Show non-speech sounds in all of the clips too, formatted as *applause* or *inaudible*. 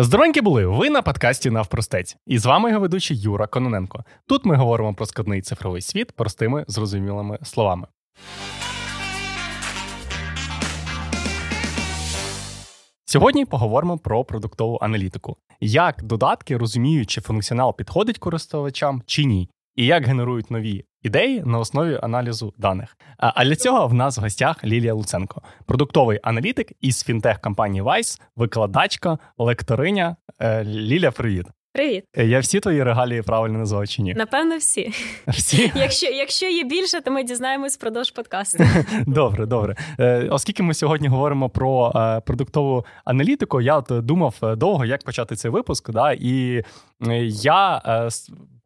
Здоровенькі були ви на подкасті Навпростець. І з вами його ведучий Юра Кононенко. Тут ми говоримо про складний цифровий світ простими зрозумілими словами. Сьогодні поговоримо про продуктову аналітику, як додатки розуміють, чи функціонал підходить користувачам чи ні, і як генерують нові ідеї на основі аналізу даних. А для цього в нас в гостях Лілія Луценко, продуктовий аналітик із фінтех компанії Vice, викладачка, лекториня. Е, Ліля, привіт. Привіт. Е, я всі твої регалії правильно назвав чи ні? Напевно, всі. Всі? *laughs* Якщо якщо є більше, то ми дізнаємось впродовж подкасту. *laughs* Добре, добре. Е, оскільки ми сьогодні говоримо про продуктову аналітику, я от думав довго, як почати цей випуск. Да, І я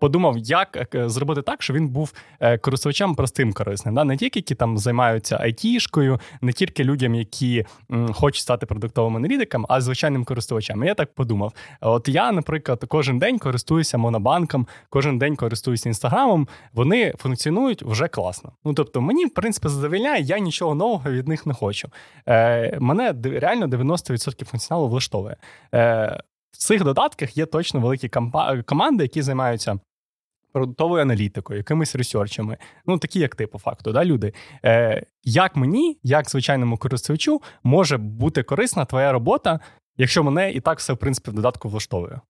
подумав, як е, зробити так, щоб він був е, користувачам простим корисним. Да? Не тільки які там займаються айтішкою, не тільки людям, які хочуть стати продуктовим аналітиком, а звичайним користувачам. Я так подумав: от я, наприклад, кожен день користуюся монобанком, кожен день користуюся інстаграмом. Вони функціонують вже класно. Ну тобто, мені в принципі задовільняє, я нічого нового від них не хочу. Е, Мене реально 90% функціоналу влаштовує. Е, в цих додатках є точно великі команди, які займаються продуктовою аналітикою, якимись ресерчами, ну такі, як ти, по факту, да, люди. Е, Як мені, як звичайному користувачу, може бути корисна твоя робота, якщо мене і так все в принципі в додатку влаштовує?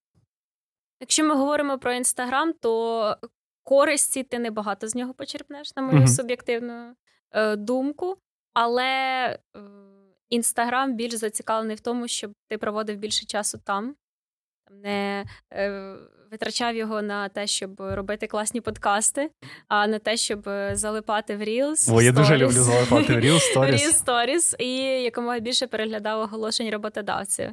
Якщо ми говоримо про інстаграм, то користі ти небагато з нього почерпнеш, на мою uh суб'єктивну е, думку, але інстаграм е, більш зацікавлений в тому, щоб ти проводив більше часу там. Не е, витрачав його на те, щоб робити класні подкасти, а не те, щоб залипати в Reels. О, я дуже люблю залипати в Reels *laughs* Stories. Reels Stories і якомога більше переглядав оголошень роботодавців.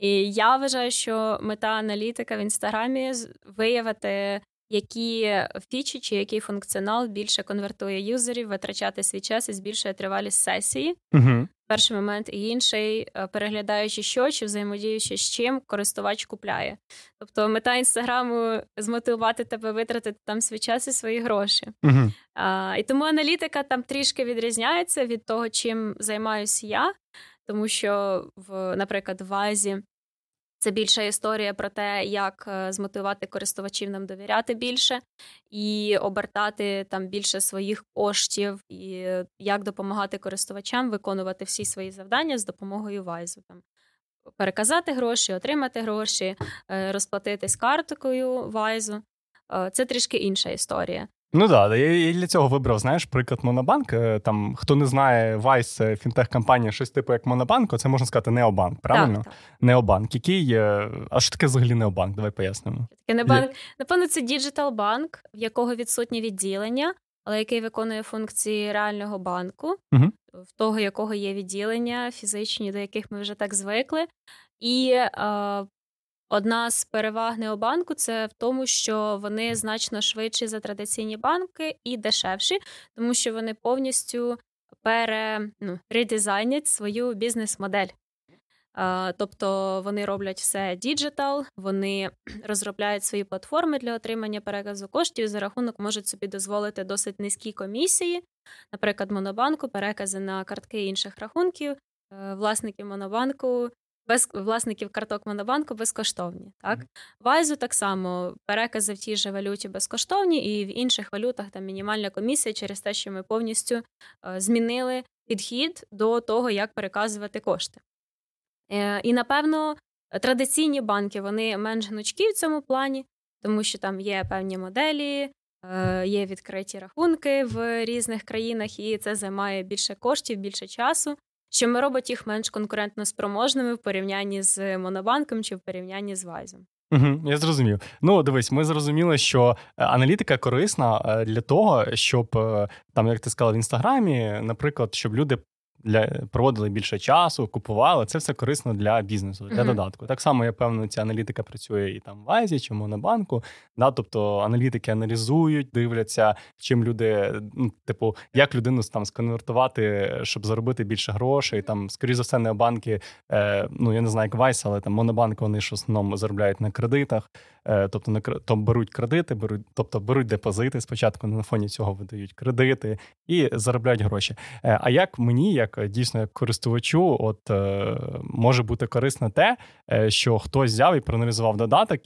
І я вважаю, що мета аналітика в інстаграмі виявити. Які фічі чи який функціонал більше конвертує юзерів, витрачати свій час і збільшує тривалість сесії, угу перший момент, і інший, е, переглядаючи що чи взаємодіючи з чим, користувач купляє. Тобто мета інстаграму змотивувати тебе витратити там свій час і свої гроші. uh А, І тому аналітика там трішки відрізняється від того, чим займаюся я, тому що в, наприклад, в Азі це більша історія про те, як е, змотивувати користувачів нам довіряти більше і обертати там більше своїх коштів, і як допомагати користувачам виконувати всі свої завдання з допомогою Вайзу. Там переказати гроші, отримати гроші, е, розплатитись карткою Вайзу. Е, це трішки інша історія. Ну так, да, я для цього вибрав, знаєш, приклад Монобанк. Е, там, хто не знає, Wise це фінтех-компанія, щось типу як Монобанк, це можна сказати Необанк, правильно? Так, так. Необанк, який. А що таке взагалі Необанк? Давай пояснимо. Таке необанк, напевно, це digital банк, в якого відсутнє відділення, але який виконує функції реального банку, угу. в того, якого є відділення фізичні, до яких ми вже так звикли. І е, Одна з переваг Необанку це в тому, що вони значно швидші за традиційні банки і дешевші, тому що вони повністю пере ну, свою бізнес-модель. Тобто вони роблять все digital, вони *clears throat* розробляють свої платформи для отримання переказу коштів за рахунок можуть собі дозволити досить низькі комісії, наприклад, Монобанку, перекази на картки інших рахунків. Е, власники Монобанку без власників карток Монобанку безкоштовні. Так Вайзу так само перекази в тій же валюті безкоштовні, і в інших валютах там мінімальна комісія через те, що ми повністю е, змінили підхід до того, як переказувати кошти. Е, і напевно традиційні банки вони менш гнучкі в цьому плані, тому що там є певні моделі. Е, є відкриті рахунки в різних країнах, і це займає більше коштів, більше часу що ми робить їх менш конкурентно спроможними в порівнянні з Монобанком чи в порівнянні з Вайзом. Угу, Я зрозумів. Ну, дивись, ми зрозуміли, що е, аналітика корисна е, для того, щоб е, там, як ти сказала, в інстаграмі, наприклад, щоб люди для проводили більше часу, купували. Це все корисно для бізнесу, для mm-hmm. додатку. Так само, я певно, ця аналітика працює і там в Азі чи в Монобанку. Да? Тобто аналітики аналізують, дивляться, чим люди, ну, типу, як людину там сконвертувати, щоб заробити більше грошей. Там, скоріше за все, не банки, е, ну я не знаю, як Вайс, але там Монобанк вони ж в основному заробляють на кредитах. Тобто не то беруть кредити, беруть, тобто беруть депозити спочатку на фоні цього видають кредити і заробляють гроші. А як мені, як дійсно як користувачу, от може бути корисно те, що хтось взяв і проаналізував додаток,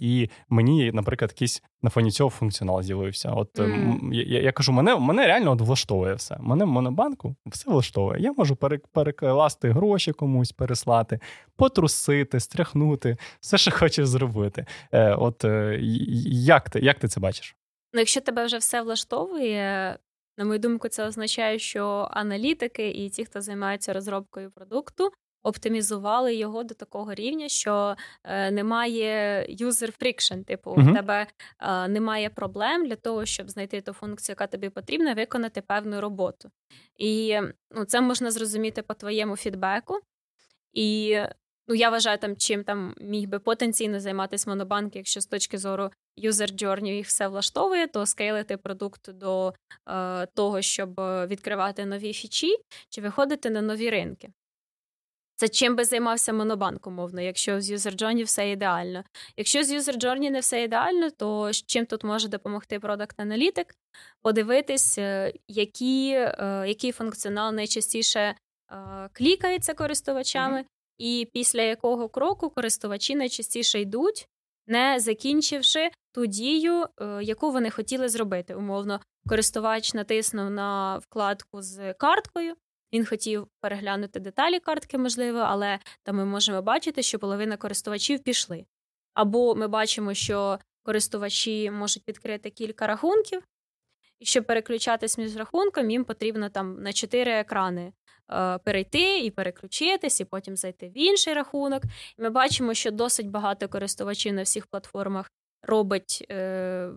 і мені, наприклад, якийсь на фоні цього функціонал з'явився. От mm. я, я кажу, мене мене реально от влаштовує все. Мене в монобанку все влаштовує. Я можу перекласти гроші комусь, переслати, потрусити, стряхнути, все, що *laughs* хочеш зробити. От е, як ти, як ти це бачиш? Ну, якщо тебе вже все влаштовує. На мою думку, це означає, що аналітики і ті, хто займаються розробкою продукту, оптимізували його до такого рівня, що е, немає user friction, типу, uh-huh. у тебе е, немає проблем для того, щоб знайти ту функцію, яка тобі потрібна, виконати певну роботу. І ну, це можна зрозуміти по твоєму фідбеку. І ну, я вважаю, там, чим там міг би потенційно займатися монобанк, якщо з точки зору user journey їх все влаштовує, то скейлити продукт до е, того, щоб відкривати нові фічі, чи виходити на нові ринки. Це чим би займався монобанк, умовно, якщо з User Journey все ідеально. Якщо з User Journey не все ідеально, то чим тут може допомогти Product Analytic? Подивитись, е, які, е, який функціонал найчастіше е, клікається користувачами, mm-hmm. І після якого кроку користувачі найчастіше йдуть, не закінчивши ту дію, яку вони хотіли зробити. Умовно, користувач натиснув на вкладку з карткою. Він хотів переглянути деталі картки, можливо, але там ми можемо бачити, що половина користувачів пішли. Або ми бачимо, що користувачі можуть відкрити кілька рахунків, і щоб переключатись між рахунком, їм потрібно там на чотири екрани е, перейти і переключитись, і потім зайти в інший рахунок. І ми бачимо, що досить багато користувачів на всіх платформах робить е,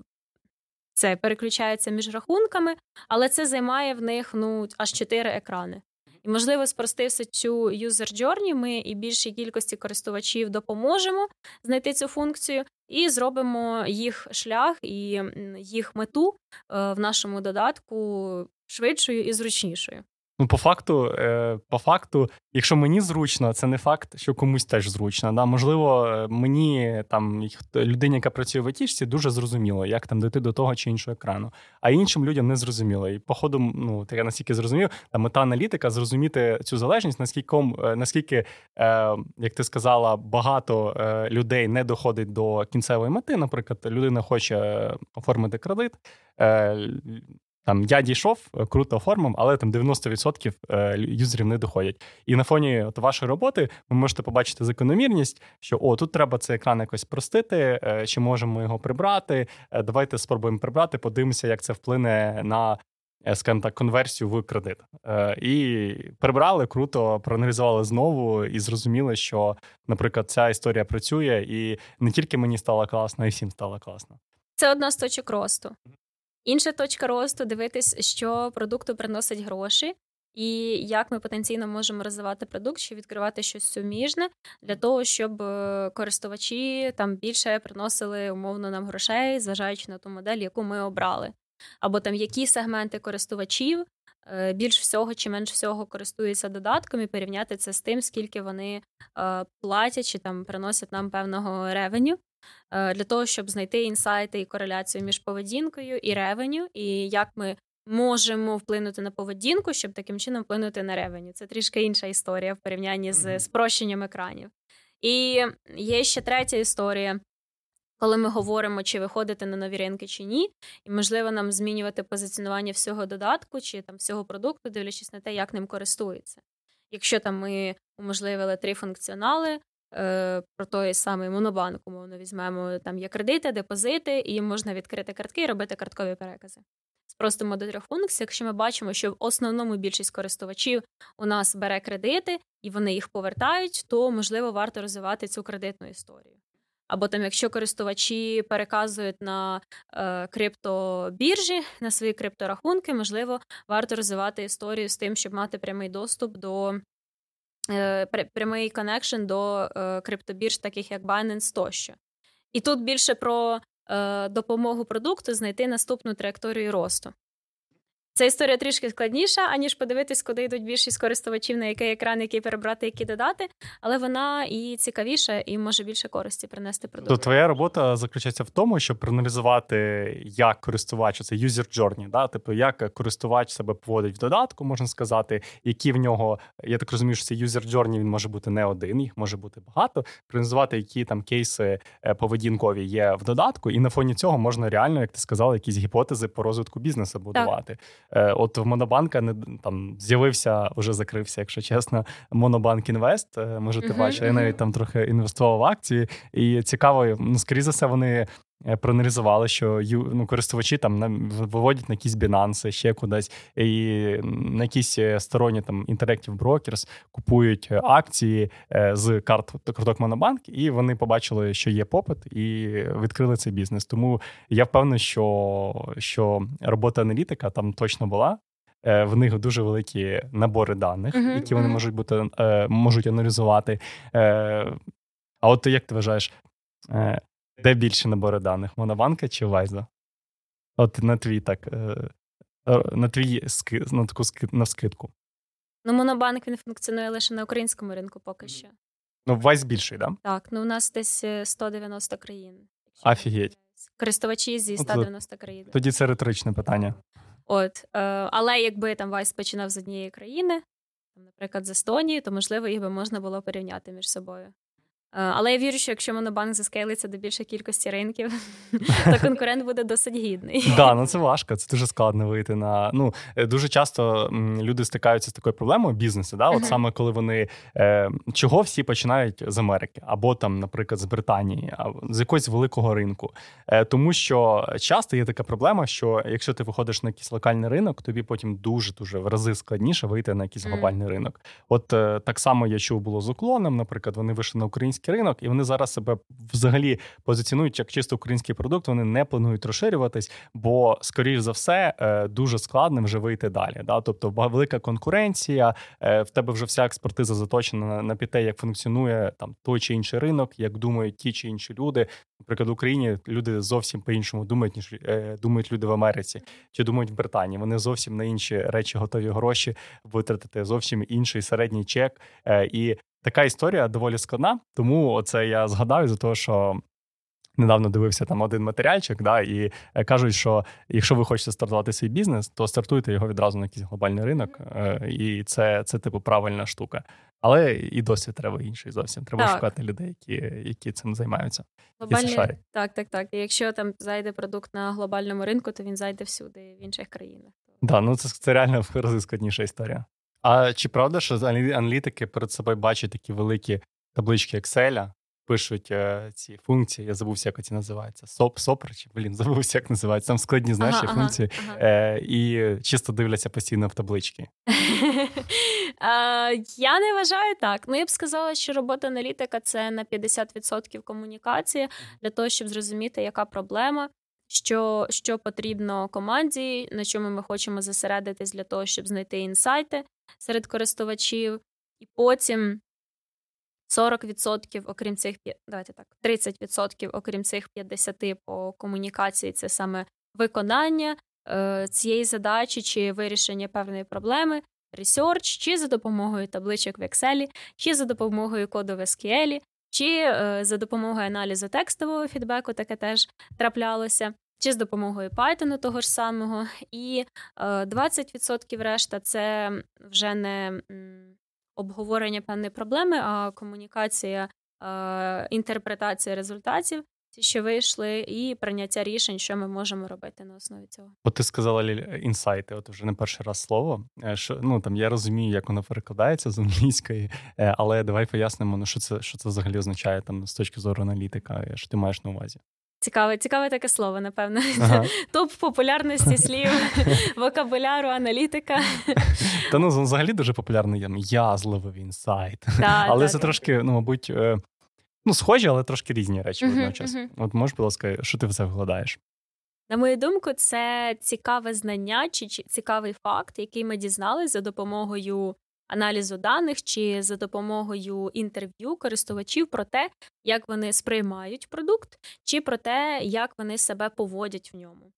це переключається між рахунками, але це займає в них ну аж чотири екрани. І, можливо, спростивши цю user journey, ми і більшій кількості користувачів допоможемо знайти цю функцію і зробимо їх шлях і їх мету е, в нашому додатку швидшою і зручнішою. Ну, по факту, е, по факту, якщо мені зручно, це не факт, що комусь теж зручно. Да? Можливо, е, мені там людині, яка працює в АТІшці, дуже зрозуміло, як там дойти до того чи іншого екрану. А іншим людям не зрозуміло. І походу, ну так я наскільки зрозумів, та мета аналітика зрозуміти цю залежність, наскільки е, наскільки, як ти сказала, багато людей не доходить до кінцевої мети. Наприклад, людина хоче оформити кредит. Там я дійшов, е, круто оформив, але там 90% е, юзерів не доходять. І на фоні от вашої роботи ви можете побачити закономірність, що о, тут треба цей екран якось простити, е, чи можемо його прибрати. Давайте спробуємо прибрати, подивимося, як це вплине на скажімо так, конверсію в кредит. І прибрали круто, проаналізували знову і зрозуміли, що, наприклад, ця історія працює, і не тільки мені стало класно, і всім стало класно. Це одна з точок росту. Інша точка росту дивитись, що продукту приносить гроші, і як ми потенційно можемо розвивати продукт, чи відкривати щось суміжне для того, щоб е, користувачі там більше приносили умовно нам грошей, зважаючи на ту модель, яку ми обрали. Або там які сегменти користувачів е, більш всього чи менш всього користуються додатком, і порівняти це з тим, скільки вони е, платять чи там приносять нам певного ревеню. Е, для того, щоб знайти інсайти і кореляцію між поведінкою і ревеню, і як ми можемо вплинути на поведінку, щоб таким чином вплинути на ревеню. Це трішки інша історія в порівнянні з спрощенням екранів. І є ще третя історія. Коли ми говоримо, чи виходити на нові ринки чи ні, і можливо нам змінювати позиціонування всього додатку чи там всього продукту, дивлячись на те, як ним користується. Якщо там ми уможливили три функціонали, про той самий монобанк, умовно візьмемо, там є кредити, депозити, і можна відкрити картки і робити карткові перекази. Спростимо до трьох функцій, якщо ми бачимо, що в основному більшість користувачів у нас бере кредити і вони їх повертають, то можливо варто розвивати цю кредитну історію. Або там, якщо користувачі переказують на е, криптобіржі, на свої крипторахунки, можливо, варто розвивати історію з тим, щоб мати прямий доступ до Е, прямий connection до е, криптобірж, таких як Binance тощо. І тут більше про е, допомогу продукту знайти наступну траєкторію росту. Ця історія трішки складніша, аніж подивитись, куди йдуть більшість користувачів, на який екран, який перебрати, які додати. Але вона і цікавіша, і може більше користі принести продукту. То твоя робота заключається в тому, щоб проаналізувати, як користувач це user journey, да? типу, як користувач себе поводить в додатку, можна сказати, які в нього, я так розумію, що цей user journey, він може бути не один, їх може бути багато. Проаналізувати, які там кейси е, поведінкові є в додатку, і на фоні цього можна реально, як ти сказала, якісь гіпотези по розвитку бізнесу будувати. Так. Е, от в Монобанка не там з'явився, вже закрився, якщо чесно, Монобанк Інвест. Е, може, ти uh-huh, бачив, я навіть там трохи інвестував в акції, і цікаво, ну скоріше за все, вони. Е, проаналізували, що ну, користувачі там виводять на якісь бінанси, ще кудись, і на якісь сторонні там Interactive Brokers купують акції з карт карток Монобанк, і вони побачили, що є попит, і відкрили цей бізнес. Тому я впевнений, що що робота аналітика там точно була. Е, в них дуже великі набори даних, uh-huh, які вони uh-huh. можуть бути е, можуть аналізувати. Е, а от ти як ти вважаєш, де більше набори даних? Монобанка чи Вайза? От на твій так, на твій на таку на скидку. Ну, Монобанк він функціонує лише на українському ринку поки що. Ну, Вайс більший? Да? Так, ну у нас десь 190 країн. Офігеть. Користувачі зі 190 країн. Тоді це риторичне питання. От, е, Але якби там Вайс починав з однієї країни, наприклад, з Естонії, то можливо їх би можна було порівняти між собою. Е, але я вірю, що якщо монобанк заскейлиться до більшої кількості ринків, *laughs* то конкурент буде досить гідний. Так, ну це важко, це дуже складно вийти на. Ну е, дуже часто люди стикаються з такою проблемою бізнесу. Да? От саме коли вони е, чого всі починають з Америки, або там, наприклад, з Британії, або з якогось великого ринку. Тому що часто є така проблема, що якщо ти виходиш на якийсь локальний ринок, тобі потім дуже дуже в рази складніше вийти на якийсь глобальний ринок. От так само я чув було з уклоном, наприклад, вони вийшли на український український ринок, і вони зараз себе взагалі позиціонують як чисто український продукт. Вони не планують розширюватись, бо скоріш за все е, дуже складно вже вийти далі. Да? Тобто велика конкуренція, е, в тебе вже вся експертиза заточена на піте, як функціонує там той чи інший ринок, як думають ті чи інші люди. Наприклад, в Україні люди зовсім по-іншому думають, ніж е, думають люди в Америці чи думають в Британії. Вони зовсім на інші речі готові гроші витратити, зовсім інший середній чек. І така історія доволі складна. Тому оце я згадаю за те, що. Недавно дивився там один матеріальчик, да, і е, кажуть, що якщо ви хочете стартувати свій бізнес, то стартуйте його відразу на якийсь глобальний ринок, е, і це це типу правильна штука. Але і досвід треба інший зовсім. Треба так. шукати людей, які які цим займаються. Глобальний... Так, так, так. І якщо там зайде продукт на глобальному ринку, то він зайде всюди в інших країнах. Так, да, ну це це реально *laughs* складніша історія. А чи правда, що аналітики перед собою бачать такі великі таблички Excel, пишуть е, ці функції, я забувся, як ці називаються. Соп, сопр, чи блін, *laughs* забувся, як називається. Там складні знаєш, ага, функції, ага, Е, і чисто дивляться постійно в таблички. *laughs* Я не вважаю так. Ну, я б сказала, що робота аналітика це на 50% комунікації для того, щоб зрозуміти, яка проблема. Що що потрібно команді, на чому ми хочемо зосередитись для того, щоб знайти інсайти, серед користувачів, і потім 40%, окрім цих давайте так, 30%, окрім цих 50% по комунікації, це саме виконання е, цієї задачі чи вирішення певної проблеми, research, чи за допомогою табличок в Excel, чи за допомогою коду в SQL, чи е, за допомогою аналізу текстового фідбеку, таке теж траплялося чи з допомогою Python того ж самого, і 20% е, решта це вже не обговорення певної проблеми, а комунікація, е, інтерпретація результатів. Ті, що вийшли, і прийняття рішень, що ми можемо робити на основі цього. От ти сказала інсайти, от вже не перший раз слово. Е, що ну там я розумію, як воно перекладається з англійської, але давай пояснимо, ну що це що це взагалі означає там з точки зору аналітика, що ти маєш на увазі. Цікаве, цікаве таке слово, напевно. Ага. Топ популярності слів, *laughs* вокабуляру, аналітика. Та ну взагалі дуже популярний є. Я зловив інсайт. Да, але да, це да. трошки, ну, мабуть, е, ну, схожі, але трошки різні речі uh-huh, водночас. Uh-huh. От можеш, будь ласка, що ти в це вкладаєш? На мою думку, це цікаве знання чи цікавий факт, який ми дізналися за допомогою аналізу даних чи за допомогою інтерв'ю користувачів про те, як вони сприймають продукт, чи про те, як вони себе поводять в ньому.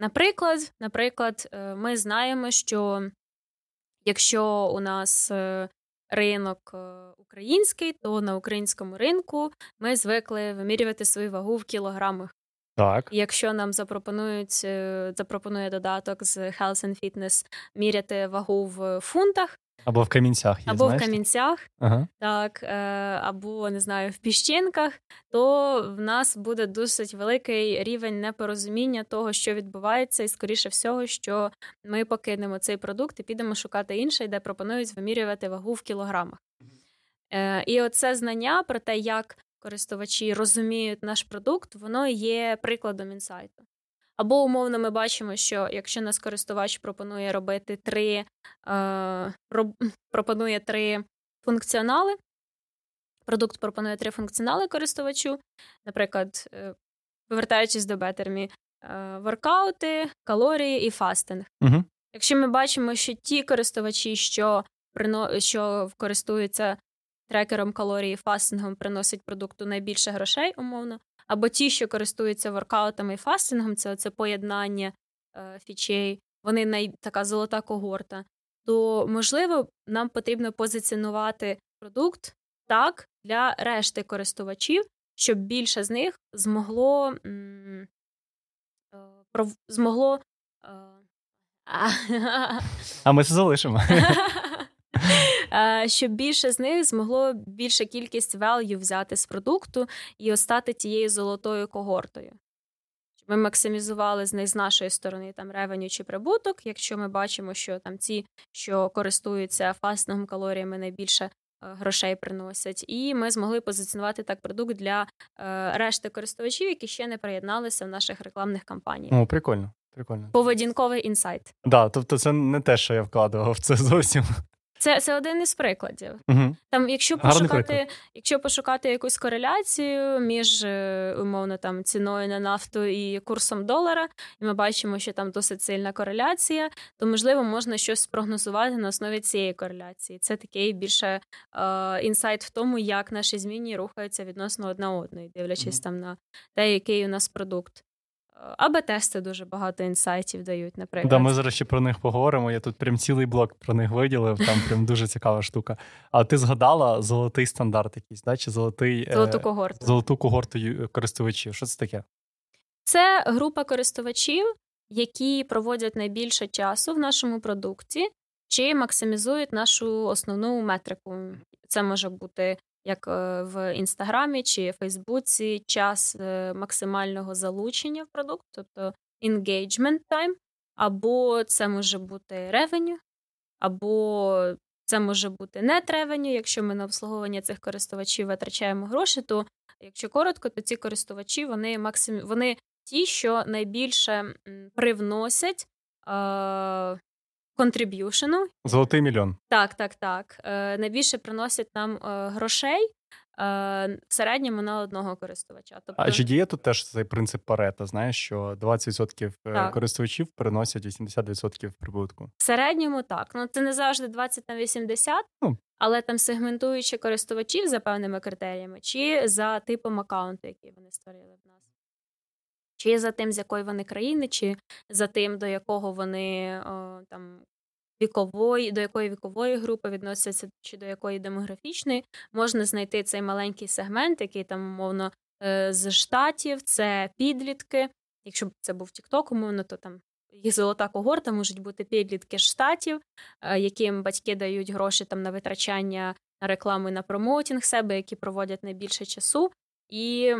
Наприклад, наприклад, е, ми знаємо, що якщо у нас е, ринок е, український, то на українському ринку ми звикли вимірювати свою вагу в кілограмах. Так. Якщо нам запропонують запропонує додаток з Health and Fitness міряти вагу в фунтах, або в камінцях є, або знаєш? в камінцях, ага. так, е, або не знаю, в піщинках, то в нас буде досить великий рівень непорозуміння того, що відбувається, і скоріше всього, що ми покинемо цей продукт і підемо шукати інший, де пропонують вимірювати вагу в кілограмах. Е, і оце знання про те, як користувачі розуміють наш продукт, воно є прикладом інсайту. Або умовно ми бачимо, що якщо нас користувач пропонує робити три е, роб, *clears throat* пропонує три функціонали, продукт пропонує три функціонали користувачу, наприклад, е, повертаючись до Бетермі, е, воркаути, калорії і фастинг. Угу. Якщо ми бачимо, що ті користувачі, що що користуються трекером калорій і фастингом, приносять продукту найбільше грошей, умовно, або ті, що користуються воркаутами і фастингом, це це поєднання е, фічей, вони най, така золота когорта. То можливо, нам потрібно позиціонувати продукт так для решти користувачів, щоб більше з них змогло м, е, пров, змогло. Е, *laughs* а ми це залишимо. *laughs* щоб більше з них змогло більша кількість value взяти з продукту і остати тією золотою когортою. Щоб ми максимізували з них з нашої сторони там ревеню чи прибуток, якщо ми бачимо, що там ці, що користуються фастингом калоріями, найбільше е, грошей приносять, і ми змогли позиціонувати так продукт для е, решти користувачів, які ще не приєдналися в наших рекламних кампаніях. О, прикольно. Прикольно. Поведінковий інсайт. Так, да, тобто це не те, що я вкладував в це зовсім. Це це один із прикладів. Угу. Там, якщо пошукати, якщо пошукати якусь кореляцію між е, умовно там ціною на нафту і курсом долара, і ми бачимо, що там досить сильна кореляція, то можливо можна щось спрогнозувати на основі цієї кореляції. Це такий більше е, інсайт в тому, як наші зміни рухаються відносно одна одної, дивлячись mm там на те, який у нас продукт. Або тести дуже багато інсайтів дають, наприклад. Да, ми зараз ще про них поговоримо. Я тут прям цілий блок про них виділив, там прям дуже цікава штука. А ти згадала золотий стандарт якийсь, да? чи золотий е, золоту когорту золоту когорту користувачів? Що це таке? Це група користувачів, які проводять найбільше часу в нашому продукті, чи максимізують нашу основну метрику. Це може бути як е, в інстаграмі чи Фейсбуці, час е, максимального залучення в продукт, тобто engagement time, або це може бути revenue, або це може бути net revenue, Якщо ми на обслуговування цих користувачів витрачаємо гроші, то якщо коротко, то ці користувачі вони максим... вони ті, що найбільше привносять е, контриб'юшену. Золотий мільйон. Так, так, так. Е, Найбільше приносять нам е, грошей. Е, в середньому на одного користувача. Тобто... А чи діє тут теж цей принцип Парета? Знаєш, що 20% е, так. користувачів приносять 80% прибутку? В середньому так. Ну це не завжди 20 на 80, ну. але там сегментуючи користувачів за певними критеріями, чи за типом аккаунту, який вони створили в нас. Чи за тим, з якої вони країни, чи за тим, до якого вони о, там вікової, до якої вікової групи відносяться, чи до якої демографічної, можна знайти цей маленький сегмент, який там, умовно, е, з штатів, це підлітки. Якщо б це був TikTok, умовно, то там їх золота когорта можуть бути підлітки штатів, е, яким батьки дають гроші там на витрачання на рекламу і на промотінг себе, які проводять найбільше часу. І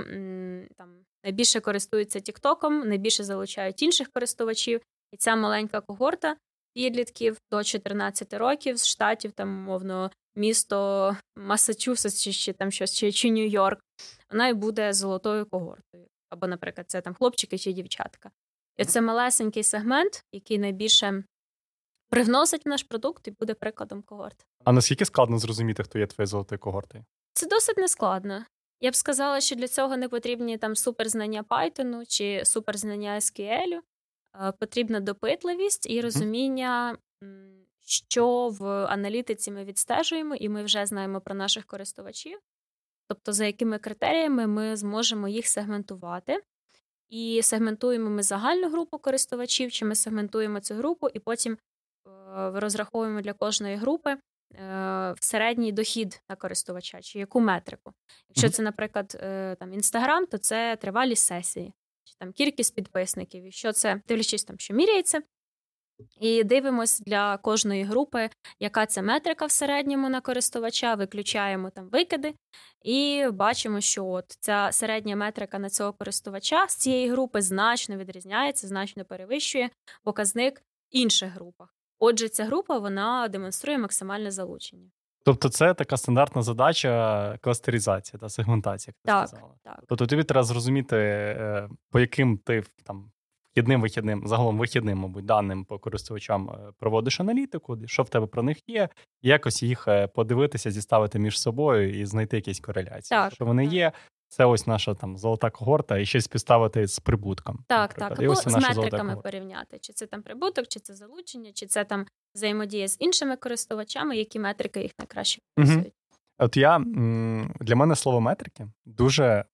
там найбільше користуються Тіктоком, найбільше залучають інших користувачів. І ця маленька когорта підлітків до 14 років з штатів, там, мовно, місто Масачусетс чи ще там щось, чи, чи Нью-Йорк, вона і буде золотою когортою. Або, наприклад, це там хлопчики чи дівчатка. І це малесенький сегмент, який найбільше привносить в наш продукт і буде прикладом когорт. А наскільки складно зрозуміти, хто є твоєю золотою когортою? Це досить нескладно. Я б сказала, що для цього не потрібні там суперзнання Python чи суперзнання SQL. Потрібна допитливість і розуміння, що в аналітиці ми відстежуємо, і ми вже знаємо про наших користувачів, тобто за якими критеріями ми зможемо їх сегментувати. і сегментуємо ми загальну групу користувачів, чи ми сегментуємо цю групу, і потім е, розраховуємо для кожної групи е, середній дохід на користувача, чи яку метрику. Якщо це, наприклад, е, там Інстаграм, то це тривалість сесії, чи там кількість підписників. Якщо це дивлячись там, що міряється, і дивимось для кожної групи, яка це метрика в середньому на користувача, виключаємо там викиди, і бачимо, що от ця середня метрика на цього користувача з цієї групи значно відрізняється, значно перевищує показник в інших групах. Отже, ця група вона демонструє максимальне залучення. Тобто, це така стандартна задача кластеризації та сегментації, як ти так, сказала. Так. Тобто тобі треба зрозуміти, е, по яким ти там вхідним вихідним, загалом вихідним, мабуть, даним по користувачам е, проводиш аналітику, що в тебе про них є, якось їх е, подивитися, зіставити між собою і знайти якісь кореляції. Так, що вони так. є. Це ось наша там золота когорта, і щось співставити з прибутком. Так, наприклад. так, І або ось з метриками порівняти, чи це там прибуток, чи це залучення, чи це там взаємодія з іншими користувачами, які метрики їх найкраще вписують. От я для мене слово метрики дуже,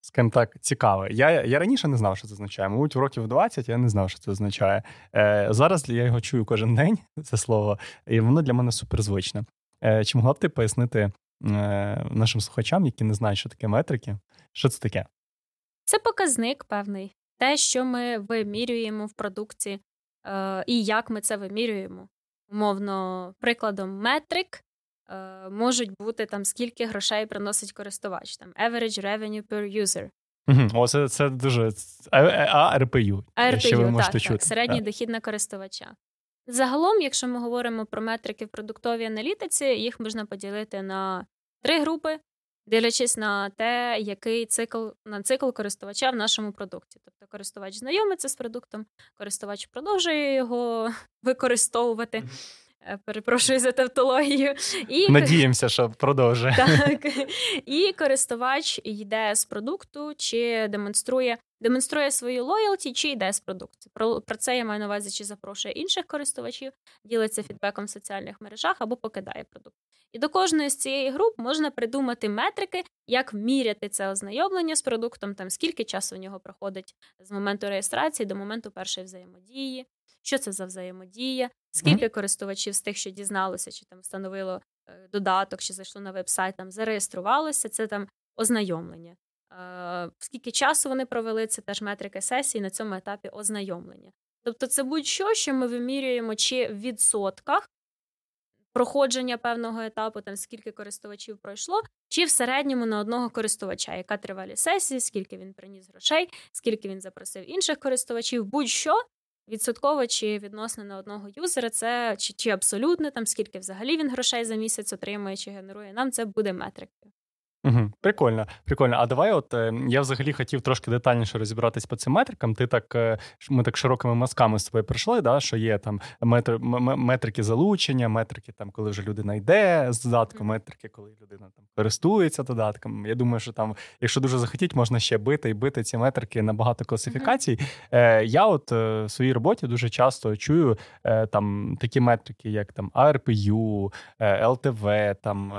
скажімо так, цікаве. Я, я раніше не знав, що це означає. Мабуть, в років 20 я не знав, що це означає. Е, зараз я його чую кожен день, *laughs* це слово, і воно для мене суперзвичне. Е, чи могла б ти пояснити нашим слухачам, які не знають, що таке метрики? Що це таке? Це показник певний, те, що ми вимірюємо в продукті, е, і як ми це вимірюємо. Умовно, прикладом метрик е, можуть бути там скільки грошей приносить користувач, там average revenue per user. Угу. О, це, це дуже а, РПЮ. що ви можете так, чути. так, середній Так. дохід на користувача. Загалом, якщо ми говоримо про метрики в продуктовій аналітиці, їх можна поділити на три групи, дивлячись на те, який цикл на цикл користувача в нашому продукті. Тобто користувач знайомиться з продуктом, користувач продовжує його *laughs* використовувати. Е, Перепрошую за тавтологію. І *laughs* Надіємося, що продовжує. так. *laughs* І користувач йде з продукту, чи демонструє демонструє свою лоялті, чи йде з продукту. Про, про це я маю на увазі, чи запрошує інших користувачів, ділиться фідбеком в соціальних мережах або покидає продукт. І до кожної з цієї груп можна придумати метрики, як міряти це ознайомлення з продуктом, там скільки часу в нього проходить з моменту реєстрації до моменту першої взаємодії. Що це за взаємодія? Скільки користувачів з тих, що дізналося, чи там встановило е, додаток, чи зайшло на веб-сайт, там зареєструвалося, це там ознайомлення. Е, Скільки часу вони провели, це теж метрика сесії на цьому етапі ознайомлення. Тобто, це будь-що, що ми вимірюємо чи в відсотках проходження певного етапу, там скільки користувачів пройшло, чи в середньому на одного користувача, яка тривалість сесії, скільки він приніс грошей, скільки він запросив інших користувачів, будь-що. Відсотково чи відносно на одного юзера, це чи, чи абсолютно там скільки взагалі він грошей за місяць отримує чи генерує, нам це буде метрикою. Угу, Прикольно, прикольно. А давай, от е, я взагалі хотів трошки детальніше розібратись по цим метрикам. Ти так е, ми так широкими мазками з тобою пройшли, да, що є там метри, метрики залучення, метрики, там, коли вже людина йде з додатком, Мгм. метрики, коли людина там користується додатком. Я думаю, що там, якщо дуже захотіть, можна ще бити і бити ці метрики на багато класифікацій. Е, я от е, в своїй роботі дуже часто чую там такі метрики, як там ARPU, LTV, там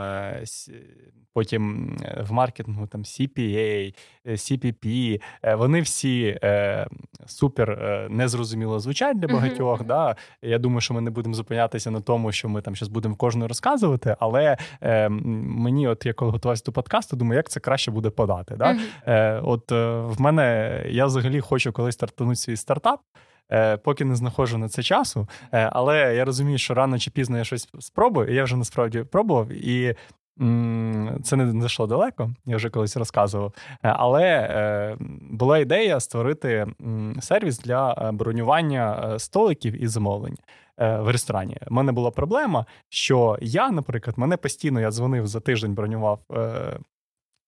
потім в маркетингу там CPA, е, CPP, е, вони всі е, супер е, незрозуміло звучать для багатьох. мгм. Да? Я думаю, що ми не будемо зупинятися на тому, що ми там зараз будемо кожного розказувати, але е, мені, от я коли готувався до подкасту, думаю, як це краще буде подати. Да? Мгм. Е, от е, в мене я взагалі хочу колись стартанути свій стартап. Поки не знаходжу на це часу, але я розумію, що рано чи пізно я щось спробую, і я вже насправді пробував, і це не зайшло далеко, я вже колись розказував. Е, Але е, була ідея створити сервіс для е, бронювання столиків і замовлень. В ресторані У мене була проблема, що я, наприклад, мене постійно я дзвонив за тиждень, бронював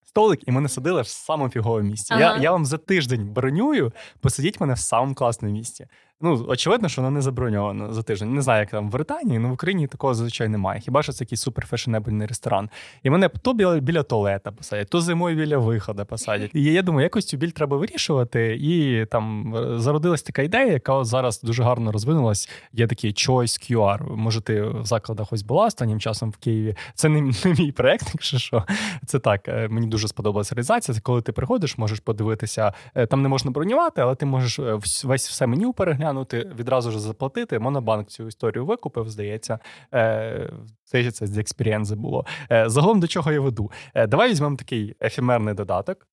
столик, і мене садили в самому фіговому місці. Я, я вам за тиждень бронюю, посадіть мене в самому класному місці. Ну, очевидно, що воно не заброньовано за тиждень. Не знаю, як там в Британії, але в Україні такого зазвичай немає. Хіба що це якийсь суперфешенебельний ресторан? І мене то біля, біля туалета посадять, то зимою біля виходу посадять. І я думаю, якось цю біль треба вирішувати. І там е, зародилась така ідея, яка зараз дуже гарно розвинулась. Є такий Choice QR. Може, ти в закладах ось була останнім часом в Києві. Це не, *laughs* не мій проект, якщо що. Це так. Е, мені дуже сподобалася реалізація. Це коли ти приходиш, можеш подивитися. Е, там не можна бронювати, але ти можеш весь все меню переглянути, відразу ж заплатити. Монобанк цю історію викупив, здається. Це це з експірієнзи було. Загалом до чого я веду? Давай візьмемо такий ефемерний додаток,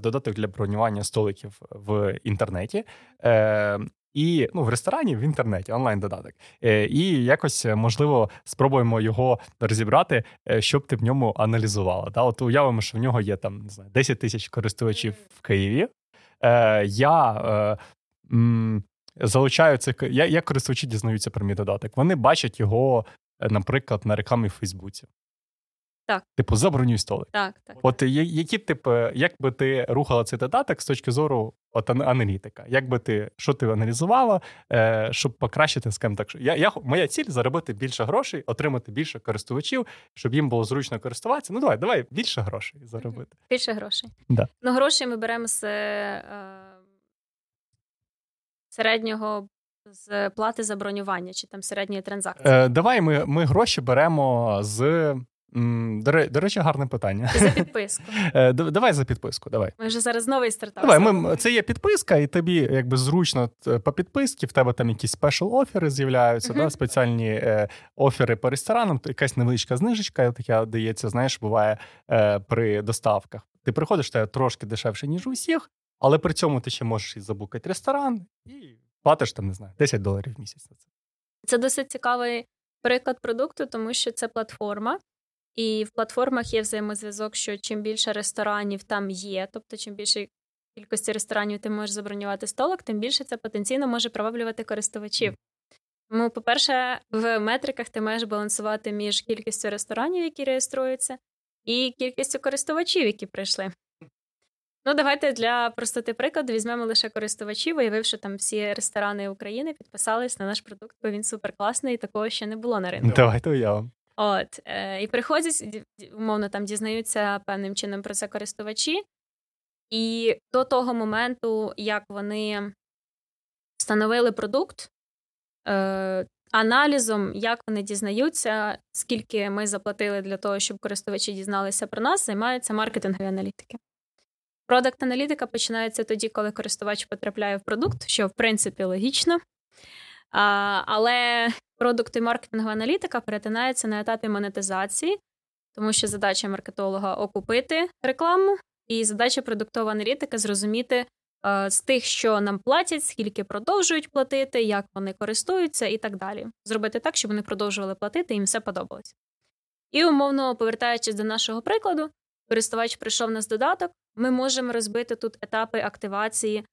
додаток для бронювання столиків в інтернеті. І ну, в ресторані в інтернеті онлайн-додаток. Е, і якось можливо спробуємо його розібрати, е, щоб ти в ньому аналізувала. Да? От уявимо, що в нього є там не знаю 10 тисяч користувачів в Києві. Е, Я е, м, залучаю цих я, як користувачі дізнаються про мій додаток. Вони бачать його, наприклад, на рекламі в Фейсбуці. Так. Типу, забронюй столик. Так, так. От які типу, як би ти рухала цей додаток з точки зору от аналітика? Як би ти що ти аналізувала, е, щоб покращити скажімо так? Я, я моя ціль заробити більше грошей, отримати більше користувачів, щоб їм було зручно користуватися. Ну давай, давай більше грошей заробити. Більше грошей. Да. Ну, гроші ми беремо з е, середнього. З плати за бронювання чи там середньої транзакції? Е, Давай ми ми гроші беремо з до, речі, гарне питання. За підписку. *laughs* Е, давай за підписку. Давай. Ми вже зараз новий стартап. Давай, ми, Це є підписка, і тобі якби зручно по підписці, в тебе там якісь спешл офери з'являються, uh-huh. да, спеціальні е, офери по ресторанам, то якась невеличка знижечка, така дається, знаєш, буває е, при доставках. Ти приходиш, тебе трошки дешевше, ніж у всіх, але при цьому ти ще можеш і забукати ресторан і платиш там, не знаю, 10 доларів в місяць на це. Це досить цікавий приклад продукту, тому що це платформа. І в платформах є взаємозв'язок, що чим більше ресторанів там є, тобто чим більше кількості ресторанів ти можеш забронювати столик, тим більше це потенційно може приваблювати користувачів. Тому, по-перше, в метриках ти маєш балансувати між кількістю ресторанів, які реєструються, і кількістю користувачів, які прийшли. Ну, давайте для простоти прикладу візьмемо лише користувачів, виявивши там всі ресторани України, підписались на наш продукт, бо він суперкласний, і такого ще не було на ринку. Давайте уявимо. От, е, І приходять, умовно, там дізнаються певним чином про це користувачі. І до того моменту, як вони встановили продукт, е, аналізом, як вони дізнаються, скільки ми заплатили для того, щоб користувачі дізналися про нас, займаються маркетингові аналітики. Продакт аналітика починається тоді, коли користувач потрапляє в продукт, що в принципі логічно. А, Але продукти маркетингова аналітика перетинаються на етапі монетизації, тому що задача маркетолога окупити рекламу, і задача продуктова аналітика зрозуміти а, з тих, що нам платять, скільки продовжують платити, як вони користуються, і так далі. Зробити так, щоб вони продовжували платити, їм все подобалось. І, умовно, повертаючись до нашого прикладу, користувач прийшов на додаток, ми можемо розбити тут етапи активації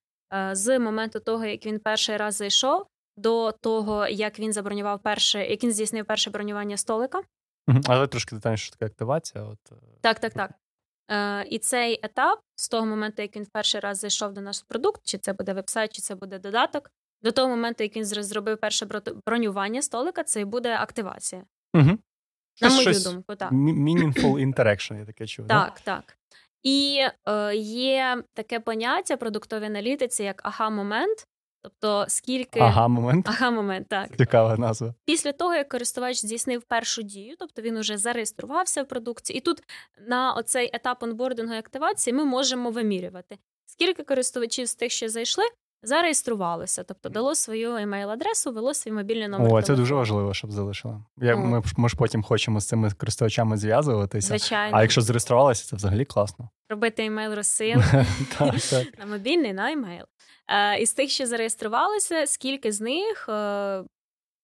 з моменту того, як він перший раз зайшов, до того, як він забронював перше, як він здійснив перше бронювання столика. Але трошки детальніше, що таке активація. От... Е, так, так, так. Е, І цей етап з того моменту, як він перший раз зайшов до нас продукт, чи це буде вебсайт, чи це буде додаток, до того моменту, як він зробив перше бронювання столика, це і буде активація. Угу. На мою щось думку, так. Meaningful interaction, я таке чув. Так, да? так. І е, є таке поняття продуктовій аналітиці, як ага-момент, Тобто, скільки ага, момент ага, момент, так. Цікава назва. Після того, як користувач здійснив першу дію, тобто він уже зареєструвався в продукції, і тут на оцей етап онбордингу і активації ми можемо вимірювати, скільки користувачів з тих, що зайшли, зареєструвалося, тобто дало свою емейл-адресу, ввело свій мобільний номер. О, телефону. це дуже важливо, щоб залишило. Я, Ми ми ж потім хочемо з цими користувачами зв'язуватися. Звичайно. А якщо зареєструвалися, це взагалі класно. Робити емейл *laughs* розсил на мобільний на емейл. Е, із тих, що зареєструвалися, скільки з них е,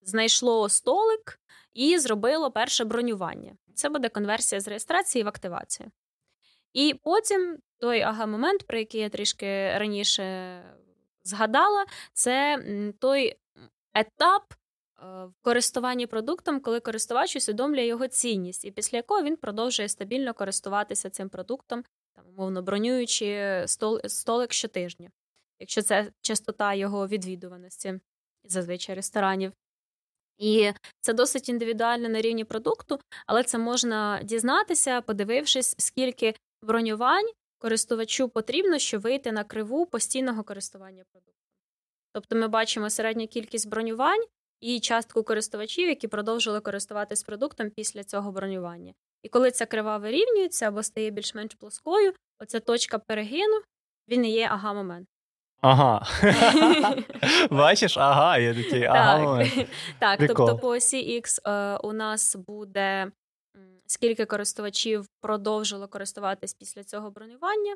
знайшло столик і зробило перше бронювання. Це буде конверсія з реєстрації в активацію. І потім той ага-момент, про який я трішки раніше згадала, це той етап е, в користуванні продуктом, коли користувач усвідомлює його цінність, і після якого він продовжує стабільно користуватися цим продуктом, там, умовно бронюючи стол, столик щотижня якщо це частота його відвідуваності. зазвичай ресторанів. І це досить індивідуально на рівні продукту, але це можна дізнатися, подивившись, скільки бронювань користувачу потрібно, щоб вийти на криву постійного користування продуктом. Тобто ми бачимо середню кількість бронювань і частку користувачів, які продовжили користуватись продуктом після цього бронювання. І коли ця крива вирівнюється або стає більш-менш плоскою, оця точка перегину, він і є ага-момент. Ага. *laughs* Бачиш, ага, є такий ага. Так, *laughs* тобто по осі X е, у нас буде скільки користувачів продовжило користуватись після цього бронювання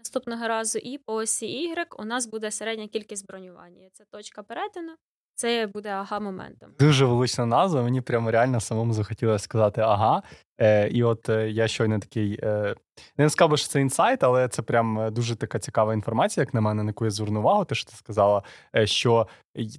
наступного разу, і по осі Y у нас буде середня кількість бронювання. Це точка перетину. Це буде ага моментом. Дуже велична назва. Мені прямо реально самому захотілося сказати ага. Е, І от е, я щойно такий е, не сказав, що це інсайт, але це прям е, дуже така цікава інформація, як на мене, на яку я зверну увагу, те, що ти сказала, е, що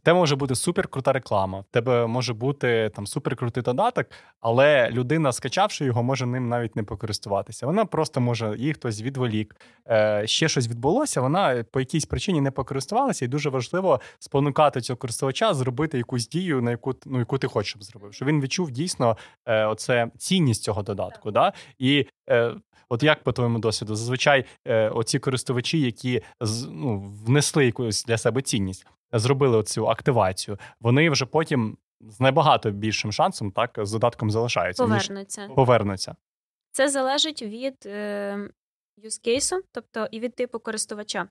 тебе може бути суперкрута реклама, в тебе може бути там суперкрутий додаток, але людина, скачавши його, може ним навіть не покористуватися. Вона просто може її хтось відволік. Е, Ще щось відбулося, вона по якійсь причині не покористувалася, і дуже важливо спонукати цього користувача зробити якусь дію, на яку ну яку ти хочеш щоб зробив. Щоб він відчув дійсно е, оце цінність цього додатку. Да? І е, от як по твоєму досвіду, зазвичай е, оці користувачі, які ну, внесли якусь для себе цінність, зробили цю активацію, вони вже потім з набагато більшим шансом так з додатком залишаються. Повернуться. Ніж повернуться. Це залежить від е, use case, тобто і від типу користувача.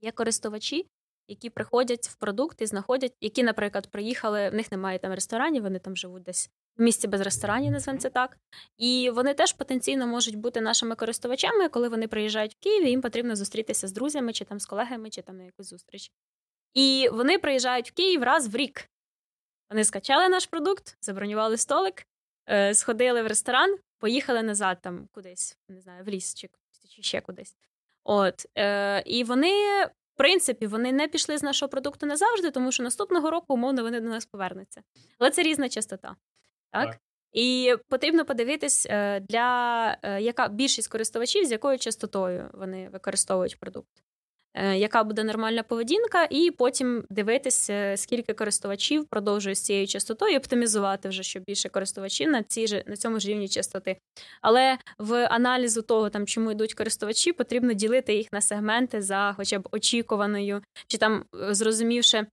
Є користувачі, які приходять в продукт і знаходять, які, наприклад, приїхали, в них немає там ресторанів, вони там живуть десь в місті без ресторанів, називаємо це так. І вони теж потенційно можуть бути нашими користувачами, коли вони приїжджають в Київ, і їм потрібно зустрітися з друзями, чи там з колегами, чи там на якусь зустріч. І вони приїжджають в Київ раз в рік. Вони скачали наш продукт, забронювали столик, е, сходили в ресторан, поїхали назад, там кудись, не знаю, в ліс чи чи ще кудись. От, е, І вони в принципі, вони не пішли з нашого продукту назавжди, тому що наступного року, умовно, вони до нас повернуться. Але це різна частота. Так? І потрібно подивитись, е, для е, яка більшість користувачів, з якою частотою вони використовують продукт. Е, яка буде нормальна поведінка, і потім дивитися, скільки користувачів продовжує з цією частотою, оптимізувати вже щоб більше користувачів на цій на цьому ж рівні частоти. Але в аналізу того, там чому йдуть користувачі, потрібно ділити їх на сегменти за хоча б очікуваною, чи там зрозумівши,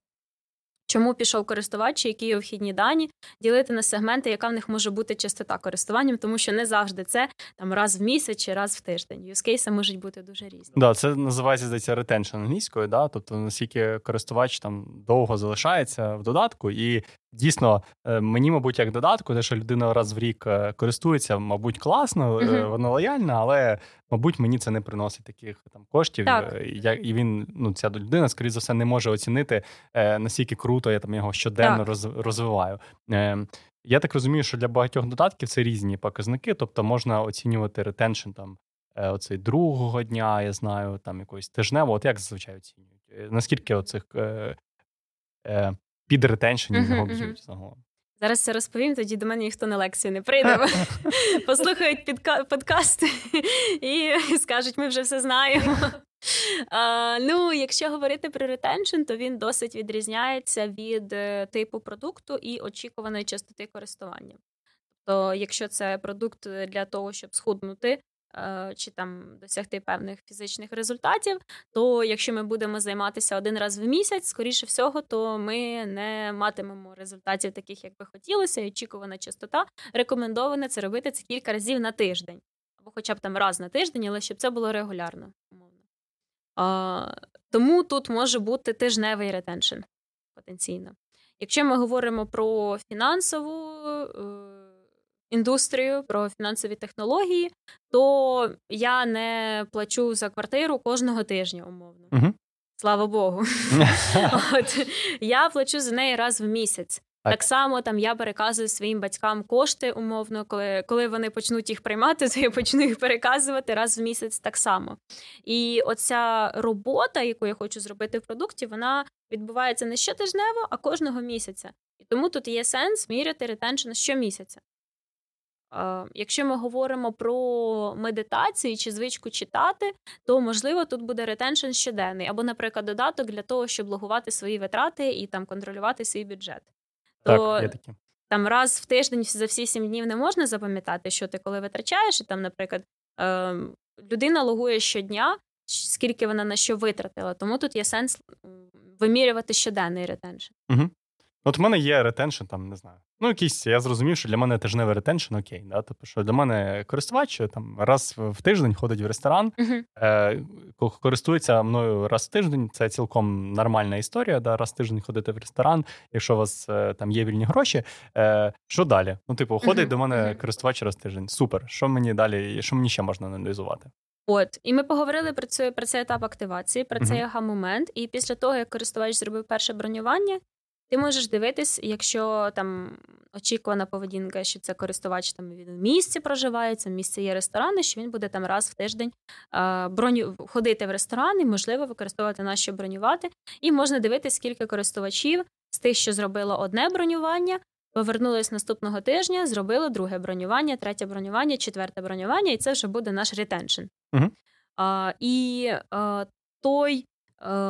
Чому пішов користувач, які є вхідні дані, ділити на сегменти, яка в них може бути частота користуванням, тому що не завжди це там раз в місяць чи раз в тиждень. Юзкейси можуть бути дуже різні. Да, це називається здається ретеншн англійською, да, тобто наскільки користувач там довго залишається в додатку, і Дійсно, е, мені, мабуть, як додатку, те, що людина раз в рік е, користується, мабуть, класно, uh-huh. вона лояльна, але, мабуть, мені це не приносить таких там коштів. Так. І він, ну, ця людина, скоріше за все, не може оцінити, наскільки круто я там його щоденно роз, розвиваю. Я так розумію, що для багатьох додатків це різні показники, тобто можна оцінювати retention там оцей другого дня, я знаю, там якоїсь тижнево. От як зазвичай оцінюють? Наскільки оцих під ретеншені його б'ють загалом. Зараз це розповім, тоді до мене ніхто на лекцію не прийде. *laughs* Послухають підка- подкаст і скажуть, ми вже все знаємо. А, Ну, якщо говорити про retention, то він досить відрізняється від е, типу продукту і очікуваної частоти користування. Тобто, якщо це продукт для того, щоб схуднути, Е, чи там досягти певних фізичних результатів, то якщо ми будемо займатися один раз в місяць, скоріше всього, то ми не матимемо результатів таких, як би хотілося, і очікувана частота. Рекомендовано це робити це кілька разів на тиждень, або хоча б там раз на тиждень, але щоб це було регулярно, умовно. А, Тому тут може бути тижневий ретеншн потенційно. Якщо ми говоримо про фінансову. Індустрію, про фінансові технології, то я не плачу за квартиру кожного тижня, умовно. Угу. Слава Богу. *laughs* От Я плачу за неї раз в місяць. Так. так само там я переказую своїм батькам кошти умовно, коли коли вони почнуть їх приймати, то я почну їх переказувати раз в місяць так само. І оця робота, яку я хочу зробити в продукті, вона відбувається не щотижнево, а кожного місяця. І тому тут є сенс міряти retention щомісяця. Якщо ми говоримо про медитації чи звичку читати, то можливо тут буде retention щоденний, або, наприклад, додаток для того, щоб логувати свої витрати і там контролювати свій бюджет. Так, то є такі. Там раз в тиждень за всі сім днів не можна запам'ятати, що ти коли витрачаєш, і там, наприклад, ем, людина логує щодня, скільки вона на що витратила. Тому тут є сенс вимірювати щоденний retention. Угу. От в мене є retention, там не знаю. Ну, якийсь, я зрозумів, що для мене тижневий retention окей. Да? Тобто, що для мене користувач там раз в тиждень ходить в ресторан, uh-huh. е, користується мною раз в тиждень. Це цілком нормальна історія. Да? Раз в тиждень ходити в ресторан, якщо у вас е, там є вільні гроші. Е, Що далі? Ну, типу, ходить uh-huh. до мене користувач раз в тиждень. Супер. Що мені далі, що мені ще можна аналізувати? От, і ми поговорили про цей про цей етап активації, про цей ага момент. І після того, як користувач зробив перше бронювання, ти можеш дивитись, якщо там очікувана поведінка, що це користувач там він в місці проживає, це місце є ресторани, що він буде там раз в тиждень а, броню ходити в ресторан і, можливо, використовувати нас, щоб бронювати. І можна дивитися, скільки користувачів з тих, що зробило одне бронювання, повернулись наступного тижня, зробили друге бронювання, третє бронювання, четверте бронювання, і це вже буде наш ретеншн. Угу. А, І а, той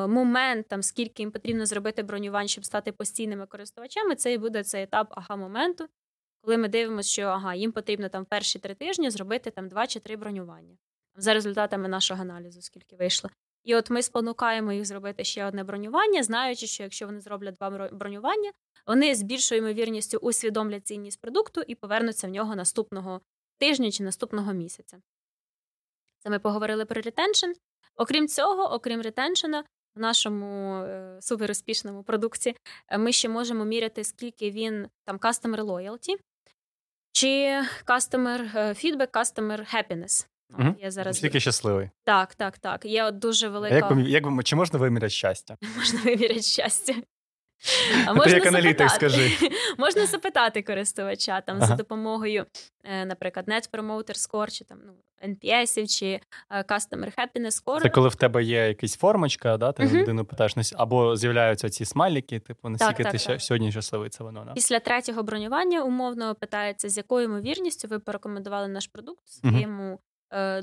момент, там скільки їм потрібно зробити бронювань, щоб стати постійними користувачами, це і буде цей етап ага-моменту, коли ми дивимося, що ага, їм потрібно там перші три тижні зробити там два чи три бронювання за результатами нашого аналізу, скільки вийшло. І от ми спонукаємо їх зробити ще одне бронювання, знаючи, що якщо вони зроблять два бронювання, вони з більшою ймовірністю усвідомлять цінність продукту і повернуться в нього наступного тижня чи наступного місяця. Це ми поговорили про ретеншн. Окрім цього, окрім ретеншена, в нашому е, суперуспішному продукті е, ми ще можемо міряти, скільки він там customer loyalty чи customer е, feedback, customer happiness. Угу. Я зараз Скільки щасливий. Так, так, так. Є от дуже велика. Як, як, Чи можна виміряти щастя? *laughs* Можна виміряти щастя. А можна як аналітик, скажи. *laughs* Можна запитати користувача там ага. за допомогою, е, наприклад, Net Promoter Score, чи там ну, NPS, чи е, Customer Happiness Score. Це коли в тебе є якась формочка, да, ти uh людину питаєш, або з'являються ці смайлики, типу, наскільки так, так, ти так. сьогодні щасливий це воно. Да? Після третього бронювання умовно питається, з якою ймовірністю ви порекомендували наш продукт своєму uh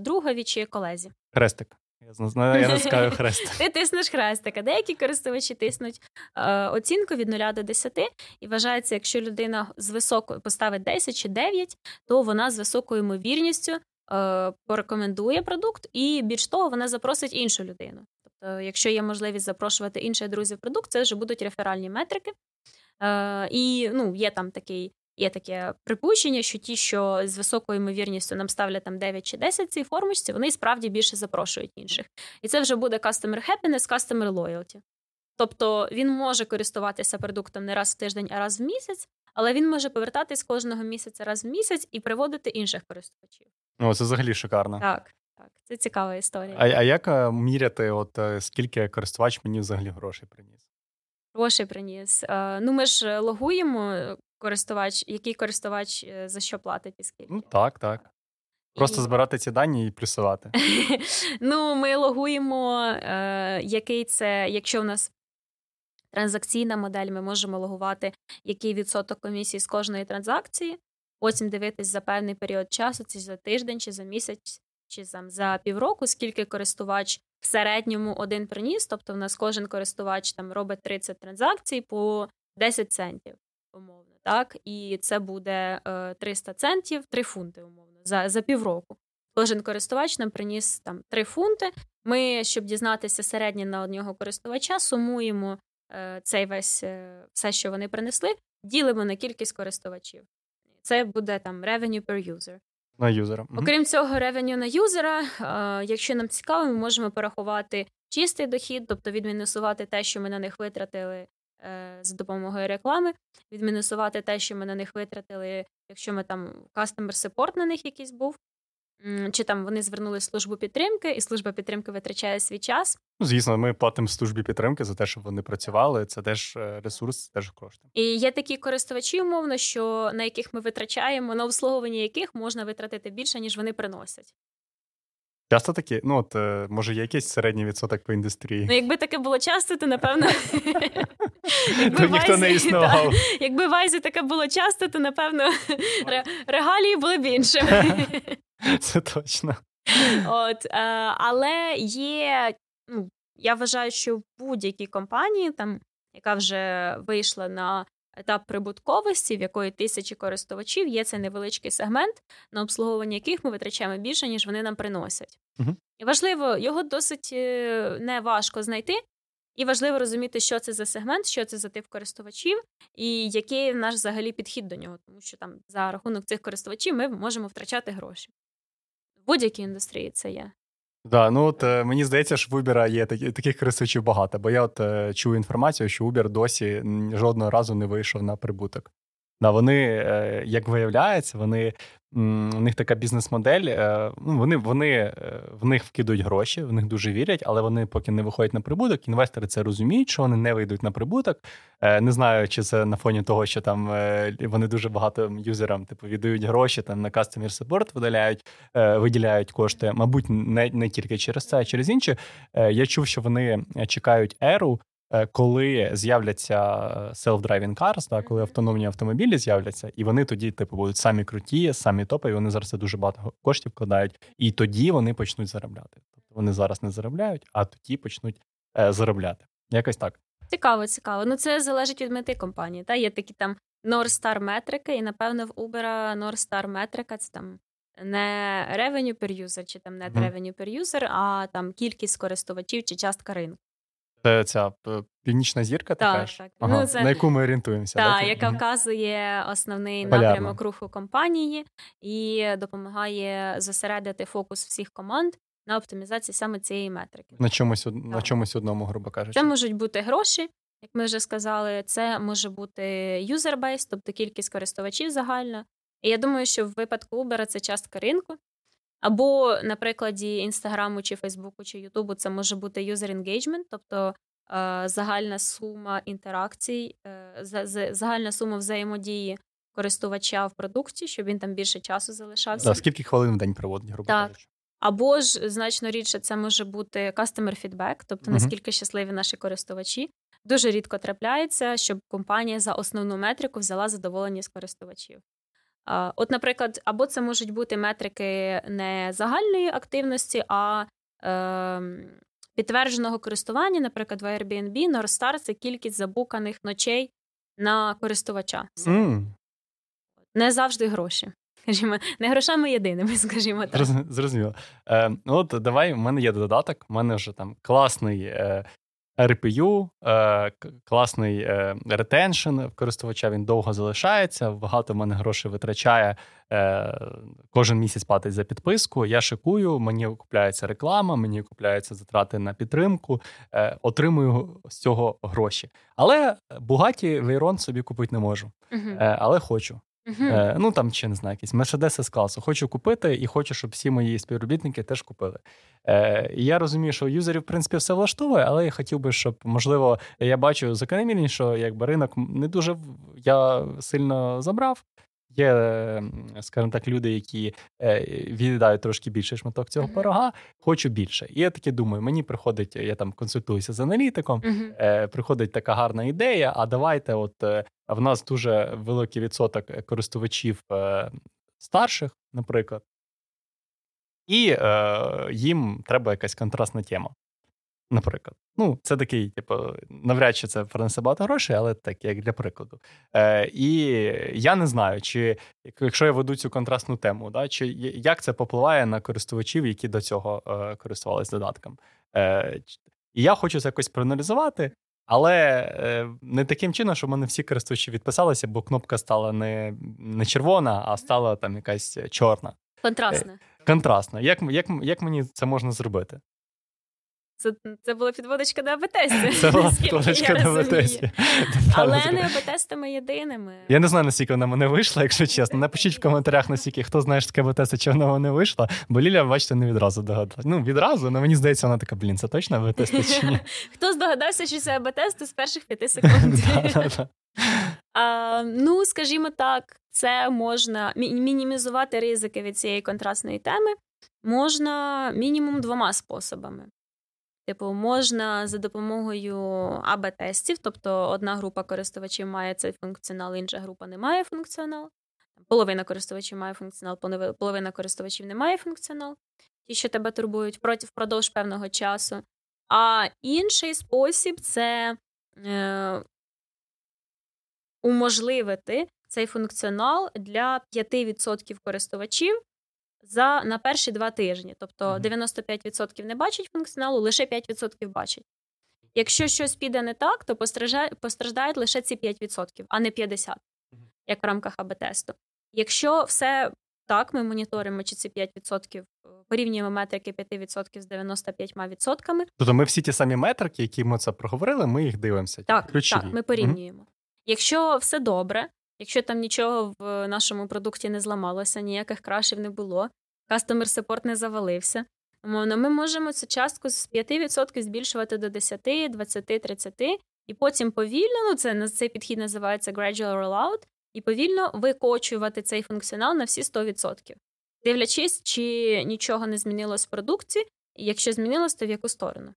другові чи колезі. Хрестик. Я я натискаю *laughs* хрест. Ти тиснеш хрестик, а деякі користувачі тиснуть е, оцінку від 0 до 10, і вважається, якщо людина з високою поставить 10 чи 9, то вона з високою ймовірністю е, порекомендує продукт, і більш того, вона запросить іншу людину. Тобто, якщо є можливість запрошувати інших друзів продукт, це вже будуть реферальні метрики. Е, І ну, є там такий Є таке припущення, що ті, що з високою ймовірністю нам ставлять там 9 чи 10 цій формочці, вони справді більше запрошують інших. І це вже буде customer happiness, customer loyalty. Тобто він може користуватися продуктом не раз в тиждень, а раз в місяць, але він може повертатись кожного місяця раз в місяць і приводити інших користувачів. О, це взагалі шикарно. Так, так, це цікава історія. А а як е, міряти, от е, скільки користувач мені взагалі грошей приніс? Грошей приніс. Е, ну, ми ж логуємо користувач, який користувач е, за що платить і скільки. Ну так, так. Просто і... збирати ці дані і плюсувати. *laughs* Ну, ми логуємо, е, який це, якщо у нас транзакційна модель, ми можемо логувати, який відсоток комісії з кожної транзакції. Потім дивитись за певний період часу, чи за тиждень, чи за місяць, чи там, за півроку, скільки користувач в середньому один приніс. Тобто, в нас кожен користувач там робить 30 транзакцій по 10 центів, умовно так, і це буде 300 е, центів, 3 фунти, умовно, за за півроку. Кожен користувач нам приніс там 3 фунти. Ми, щоб дізнатися середнє на одного користувача, сумуємо е, цей весь е, все, що вони принесли, ділимо на кількість користувачів. Це буде там revenue per user. На юзера. Окрім цього, ревеню на юзера. Якщо нам цікаво, ми можемо порахувати чистий дохід, тобто відмінусувати те, що ми на них витратили за допомогою реклами, відмінусувати те, що ми на них витратили, якщо ми там customer support на них якийсь був. Чи там вони звернули службу підтримки, і служба підтримки витрачає свій час. Ну, звісно, ми платимо службі підтримки за те, щоб вони працювали. Це теж е, ресурс, це теж кошти. І є такі користувачі, умовно, що на яких ми витрачаємо, на обслуговування яких можна витратити більше, ніж вони приносять. Часто такі, ну от е, може є якийсь середній відсоток по індустрії. Ну, якби таке було часто, то напевно *laughs* то ніхто не існував. Якби в Айзі таке було часто, то напевно *laughs* регалії були б іншими. *laughs* Це точно. От, е, Але є, ну, я вважаю, що в будь-якій компанії, там, яка вже вийшла на етап прибутковості, в якої тисячі користувачів, є цей невеличкий сегмент, на обслуговування яких ми витрачаємо більше, ніж вони нам приносять. Угу. І важливо, його досить е, не важко знайти. І важливо розуміти, що це за сегмент, що це за тип користувачів, і який наш взагалі підхід до нього, тому що там за рахунок цих користувачів ми можемо втрачати гроші. В будь-якій індустрії це є. Да, ну от е, мені здається, що в Uber є такі, таких користувачів багато, бо я от е, чую інформацію, що Uber досі жодного разу не вийшов на прибуток. Да, Вони, е, як виявляється, вони у них така бізнес-модель. Е, ну, Вони вони е, в них вкидують гроші, в них дуже вірять, але вони поки не виходять на прибуток. Інвестори це розуміють, що вони не вийдуть на прибуток. Не знаю, чи це на фоні того, що там вони дуже багато юзерам типу віддають гроші, там на customer support видаляють, виділяють кошти. Мабуть, не не тільки через це, а через інші. Я чув, що вони чекають еру. Е, коли з'являться self-driving cars, так, коли автономні автомобілі з'являться, і вони тоді, типу, будуть самі круті, самі топові, вони зараз це дуже багато коштів вкладають, і тоді вони почнуть заробляти. Тобто вони зараз не заробляють, а тоді почнуть е, заробляти. Якось так. Цікаво, цікаво. Ну це залежить від мети компанії. Та є такі там North Star метрики, і напевно в Uber North Star метрика це там. Не revenue per user, чи там не mm. revenue per user, а там кількість користувачів чи частка ринку. Це ця північна зірка, так, кажеш? так. Ага. Ну, це... на яку ми орієнтуємося. Так, да, яка вказує основний Полярно. напрямок руху компанії і допомагає зосередити фокус всіх команд на оптимізації саме цієї метрики. На чомусь на чомусь одному, грубо кажучи. Це можуть бути гроші, як ми вже сказали. Це може бути base, тобто кількість користувачів загальна. І я думаю, що в випадку Uber це частка ринку. Або, на прикладі інстаграму, чи Фейсбуку, чи Ютубу, це може бути user engagement, тобто е, загальна сума інтеракцій, е, загальна сума взаємодії користувача в продукті, щоб він там більше часу залишався. Да, Скільки хвилин в день проводить грубо Так. Або ж значно рідше це може бути customer feedback, тобто uh наскільки щасливі наші користувачі. Дуже рідко трапляється, щоб компанія за основну метрику взяла задоволення з користувачів. От, наприклад, або це можуть бути метрики не загальної активності, а е, підтвердженого користування, наприклад, в Airbnb Northstar – це кількість забуканих ночей на користувача. Mm. Не завжди гроші. Скажімо, не грошами єдиними, *laughs* скажімо так. Зрозуміло. Е, От давай, у мене є додаток, у мене вже там класний е, RPU, е, класний е, ретеншн користувача, він довго залишається, багато в мене грошей витрачає. Е, кожен місяць платить за підписку. Я шикую, мені купляється реклама, мені купляються затрати на підтримку, отримую з цього гроші. Але Бугаті Вейрон собі купити не можу. uh Але хочу. Uh-huh. Ну там чи не знаю, якісь мерседеси з класу. Хочу купити і хочу, щоб всі мої співробітники теж купили. Е, я розумію, що юзерів, в принципі, все влаштовує, але я хотів би, щоб можливо я бачу закономірність, що якби ринок не дуже я сильно забрав. Є, скажімо так, люди, які е, віддають трошки більше шматок цього пирога, хочу більше. І я таки думаю, мені приходить, я там консультуюся з аналітиком, uh-huh. приходить така гарна ідея. А давайте, от в нас дуже великий відсоток користувачів старших, наприклад, і е, їм треба якась контрастна тема. Наприклад, ну це такий, типу, навряд чи це принесе багато грошей, але так, як для прикладу. Е, І я не знаю, чи якщо я веду цю контрастну тему, да, чи як це попливає на користувачів, які до цього е, користувалися додатком. Е, І я хочу це якось проаналізувати, але е, не таким чином, щоб мене всі користувачі відписалися, бо кнопка стала не не червона, а стала там якась чорна. Контрастна. Е, контрастна. Як як, як мені це можна зробити? Це це була підводочка до АБ-тестів. *laughs* Це була *laughs* підводочка до АБ-тестів. Але *laughs* не АБ-тестами єдиними. Я не знаю, наскільки вона мене вийшла, якщо чесно. Напишіть в коментарях, наскільки хто знає, що таке АБ-тести, чи вона не вийшла. Бо Ліля, бачите, не відразу догадалась. Ну, відразу, але мені здається, вона така, блін, це точно АБ-тести чи ні? Хто здогадався, що це АБ-тести з перших п'яти секунд? А, Ну, скажімо так, це можна мінімізувати ризики від цієї контрастної теми. Можна мінімум двома способами. Типу, можна за допомогою АБ-тестів, тобто одна група користувачів має цей функціонал, інша група не має функціонал. Половина користувачів має функціонал, половина користувачів не має функціонал, ті, що тебе турбують проти впродовж певного часу. А інший спосіб це е, уможливити цей функціонал для 5% користувачів за на перші два тижні. Тобто 95% не бачать функціоналу, лише 5% бачать. Якщо щось піде не так, то постраждають лише ці 5%, а не 50%, як в рамках АБ-тесту. Якщо все так, ми моніторимо, чи ці 5% е, порівнюємо метрики 5% з 95%. Тобто ми всі ті самі метрики, які ми це проговорили, ми їх дивимося. Так, ключові. так, ми порівнюємо. mm Якщо все добре, якщо там нічого в нашому продукті не зламалося, ніяких крашів не було, кастомер сепорт не завалився. Умовно, ми можемо цю частку з 5% збільшувати до 10, 20, 30, і потім повільно, ну це цей підхід називається gradual rollout, і повільно викочувати цей функціонал на всі 100%. Дивлячись, чи нічого не змінилось в продукті, і якщо змінилось, то в яку сторону.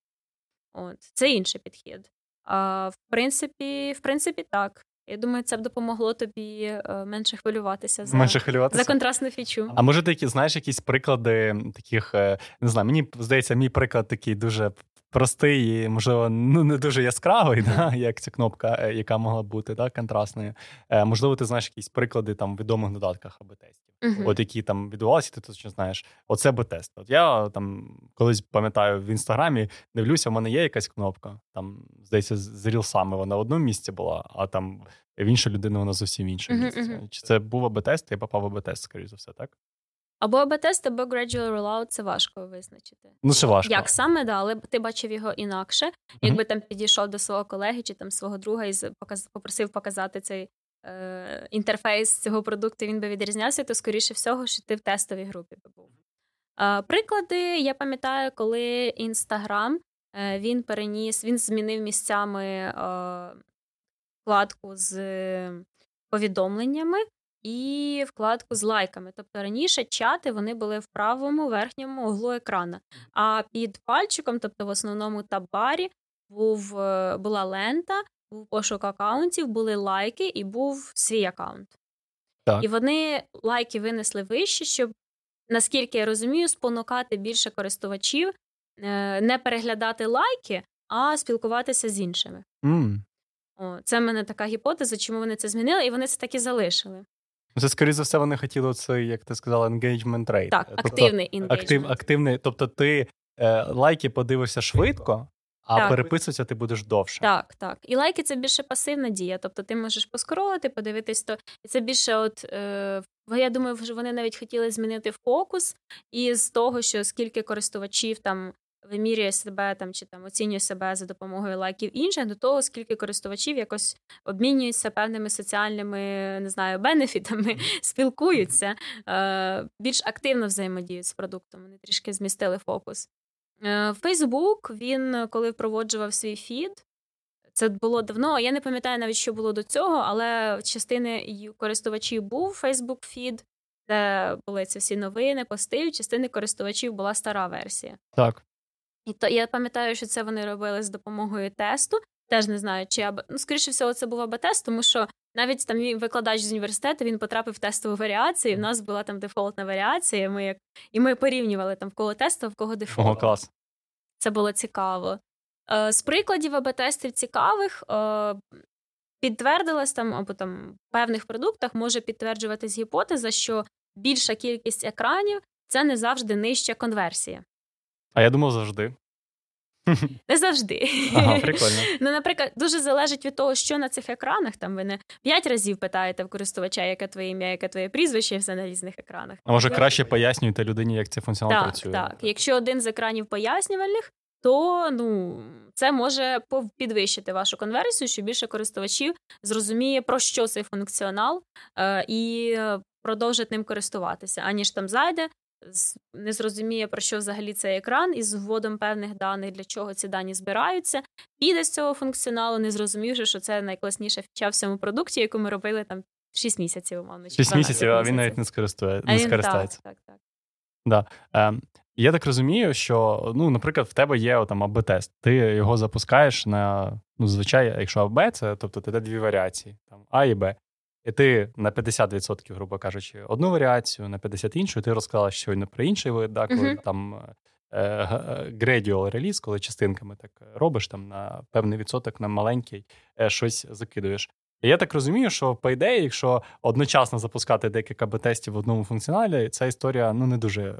От, Це інший підхід. А, В принципі, в принципі, так. Я думаю, це б допомогло тобі е, менше хвилюватися за менше хвилюватися. за контрастну фічу. А може, ти знаєш якісь приклади таких, е, не знаю, мені здається, мій приклад такий дуже простий і, можливо, ну не дуже яскравий, да, як ця кнопка, е, яка могла бути да, контрастною. Е, Можливо, ти знаєш якісь приклади там в відомих додатках або тестів, uh-huh. от які там відбувалися, ти точно знаєш. Оце би тест. От я там колись пам'ятаю в інстаграмі, дивлюся, в мене є якась кнопка. Там здається, з рілсами вона в одному місці була, а там в іншу людину вона зовсім інше uh-huh, місце. Uh-huh. Чи це був АБ-тест? Я попав в АБ-тест, скоріш за все, так? Або АБ-тест, або gradual rollout – це важко визначити. Ну, це важко. Як саме, да, але ти бачив його інакше. Якби там підійшов до свого колеги чи там свого друга і попросив показати цей е... інтерфейс цього продукту, він би відрізнявся, то скоріше всього, що ти в тестовій групі би був. Е... Приклади, я пам'ятаю, коли Інстаграм е... він переніс, він змінив місцями е, вкладку з повідомленнями і вкладку з лайками. Тобто раніше чати вони були в правому верхньому углу екрана. А під пальчиком, тобто в основному табарі, був, була лента, був пошук акаунтів, були лайки і був свій акаунт. Так. І вони лайки винесли вище, щоб, наскільки я розумію, спонукати більше користувачів е, не переглядати лайки, а спілкуватися з іншими. Mm. О, Це в мене така гіпотеза, чому вони це змінили, і вони це так і залишили. Це, скоріше за все, вони хотіли цей, як ти сказала, engagement rate. Так, тобто, активний engagement. Актив, активний, Тобто ти е, лайки подивишся швидко, а так. переписуватися ти будеш довше. Так, так. І лайки це більше пасивна дія. Тобто ти можеш поскоролити, подивитись, то і це більше, от е, я думаю, вони навіть хотіли змінити фокус із того, що скільки користувачів там вимірює себе там чи там оцінює себе за допомогою лайків інших, до того, скільки користувачів якось обмінюються певними соціальними не знаю, бенефітами, *laughs* спілкуються, е, більш активно взаємодіють з продуктом. Вони трішки змістили фокус. Фейсбук він коли впроводжував свій фід. Це було давно. Я не пам'ятаю навіть, що було до цього, але частини користувачів був Facebook Feed, де були ці всі новини, пости, частини користувачів була стара версія. Так. І то я пам'ятаю, що це вони робили з допомогою тесту. Теж не знаю, чи або ну, скоріше всього, це був АБ-тест, тому що навіть там викладач з університету він потрапив в тестову варіацію. і В нас була там дефолтна варіація. Ми як і ми порівнювали там в кого тесту, в кого дефолт. Ого, клас. Це було цікаво. Е, З прикладів АБ-тестів цікавих е, підтвердилась там або там в певних продуктах може підтверджуватись гіпотеза, що більша кількість екранів це не завжди нижча конверсія. А я думав завжди. Не завжди. Ага, прикольно. *laughs* Ну, наприклад, дуже залежить від того, що на цих екранах. Там ви не п'ять разів питаєте в користувача, яке твоє ім'я, яке твоє прізвище, все на різних екранах. А може краще пояснюєте людині, як цей функціонал так, працює? Так, Якщо один з екранів пояснювальних, то ну це може підвищити вашу конверсію, що більше користувачів зрозуміє, про що цей функціонал, е, і продовжить ним користуватися, аніж там зайде, не зрозуміє, про що взагалі цей екран, із вводом певних даних, для чого ці дані збираються, піде з цього функціоналу, не зрозумівши, що це найкласніша фіча в цьому продукті, яку ми робили там 6 місяців, умовно. 6 місяців, а він навіть не скористує, не скористається. Так, так, так. Да. Е, я так розумію, що, ну, наприклад, в тебе є там АБ-тест, ти його запускаєш на ну, звичайно, якщо АБ, це тобто це дві варіації, там А і Б. І ти на 50%, грубо кажучи, одну варіацію, на 50% іншу, ти розказала щойно про інший вид, да, коли uh-huh. там е, е, gradual реліз, коли частинками так робиш, там на певний відсоток, на маленький е, щось закидуєш. І я так розумію, що по ідеї, якщо одночасно запускати декілька б-тестів в одному функціоналі, ця історія ну, не дуже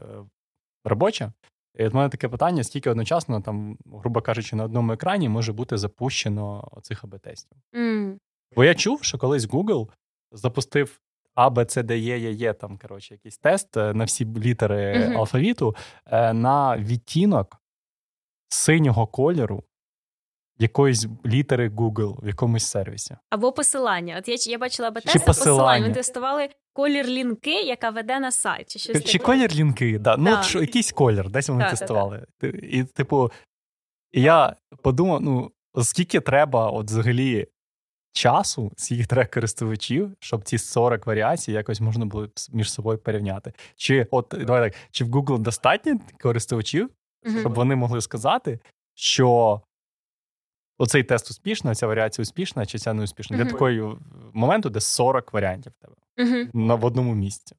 робоча. І от мене таке питання: скільки одночасно, там, грубо кажучи, на одному екрані може бути запущено цих АБ-тестів. Mm. Бо я чув, що колись Google запустив А, Б, С, Д, Е, Е, Є, там, коротше, якийсь тест е, на всі літери mm-hmm. алфавіту е, на відтінок синього кольору якоїсь літери Google в якомусь сервісі. Або посилання. От я я бачила АБ-тест, посилання. посилання. Ми тестували колір лінки, яка веде на сайт. Чи щось Чи колір лінки, да. Ну, що, якийсь колір, десь вони тестували. І, типу, я подумав: ну, скільки треба от взагалі часу, з їх трек-користувачів, щоб ці 40 варіацій якось можна було між собою порівняти. Чи от давай так, чи в Google достатньо користувачів, щоб вони могли сказати, що оцей тест успішний, ця варіація успішна, чи ця не успішна. Mm-hmm. Для такого моменту, де 40 варіантів в тебе mm-hmm. на в одному місці.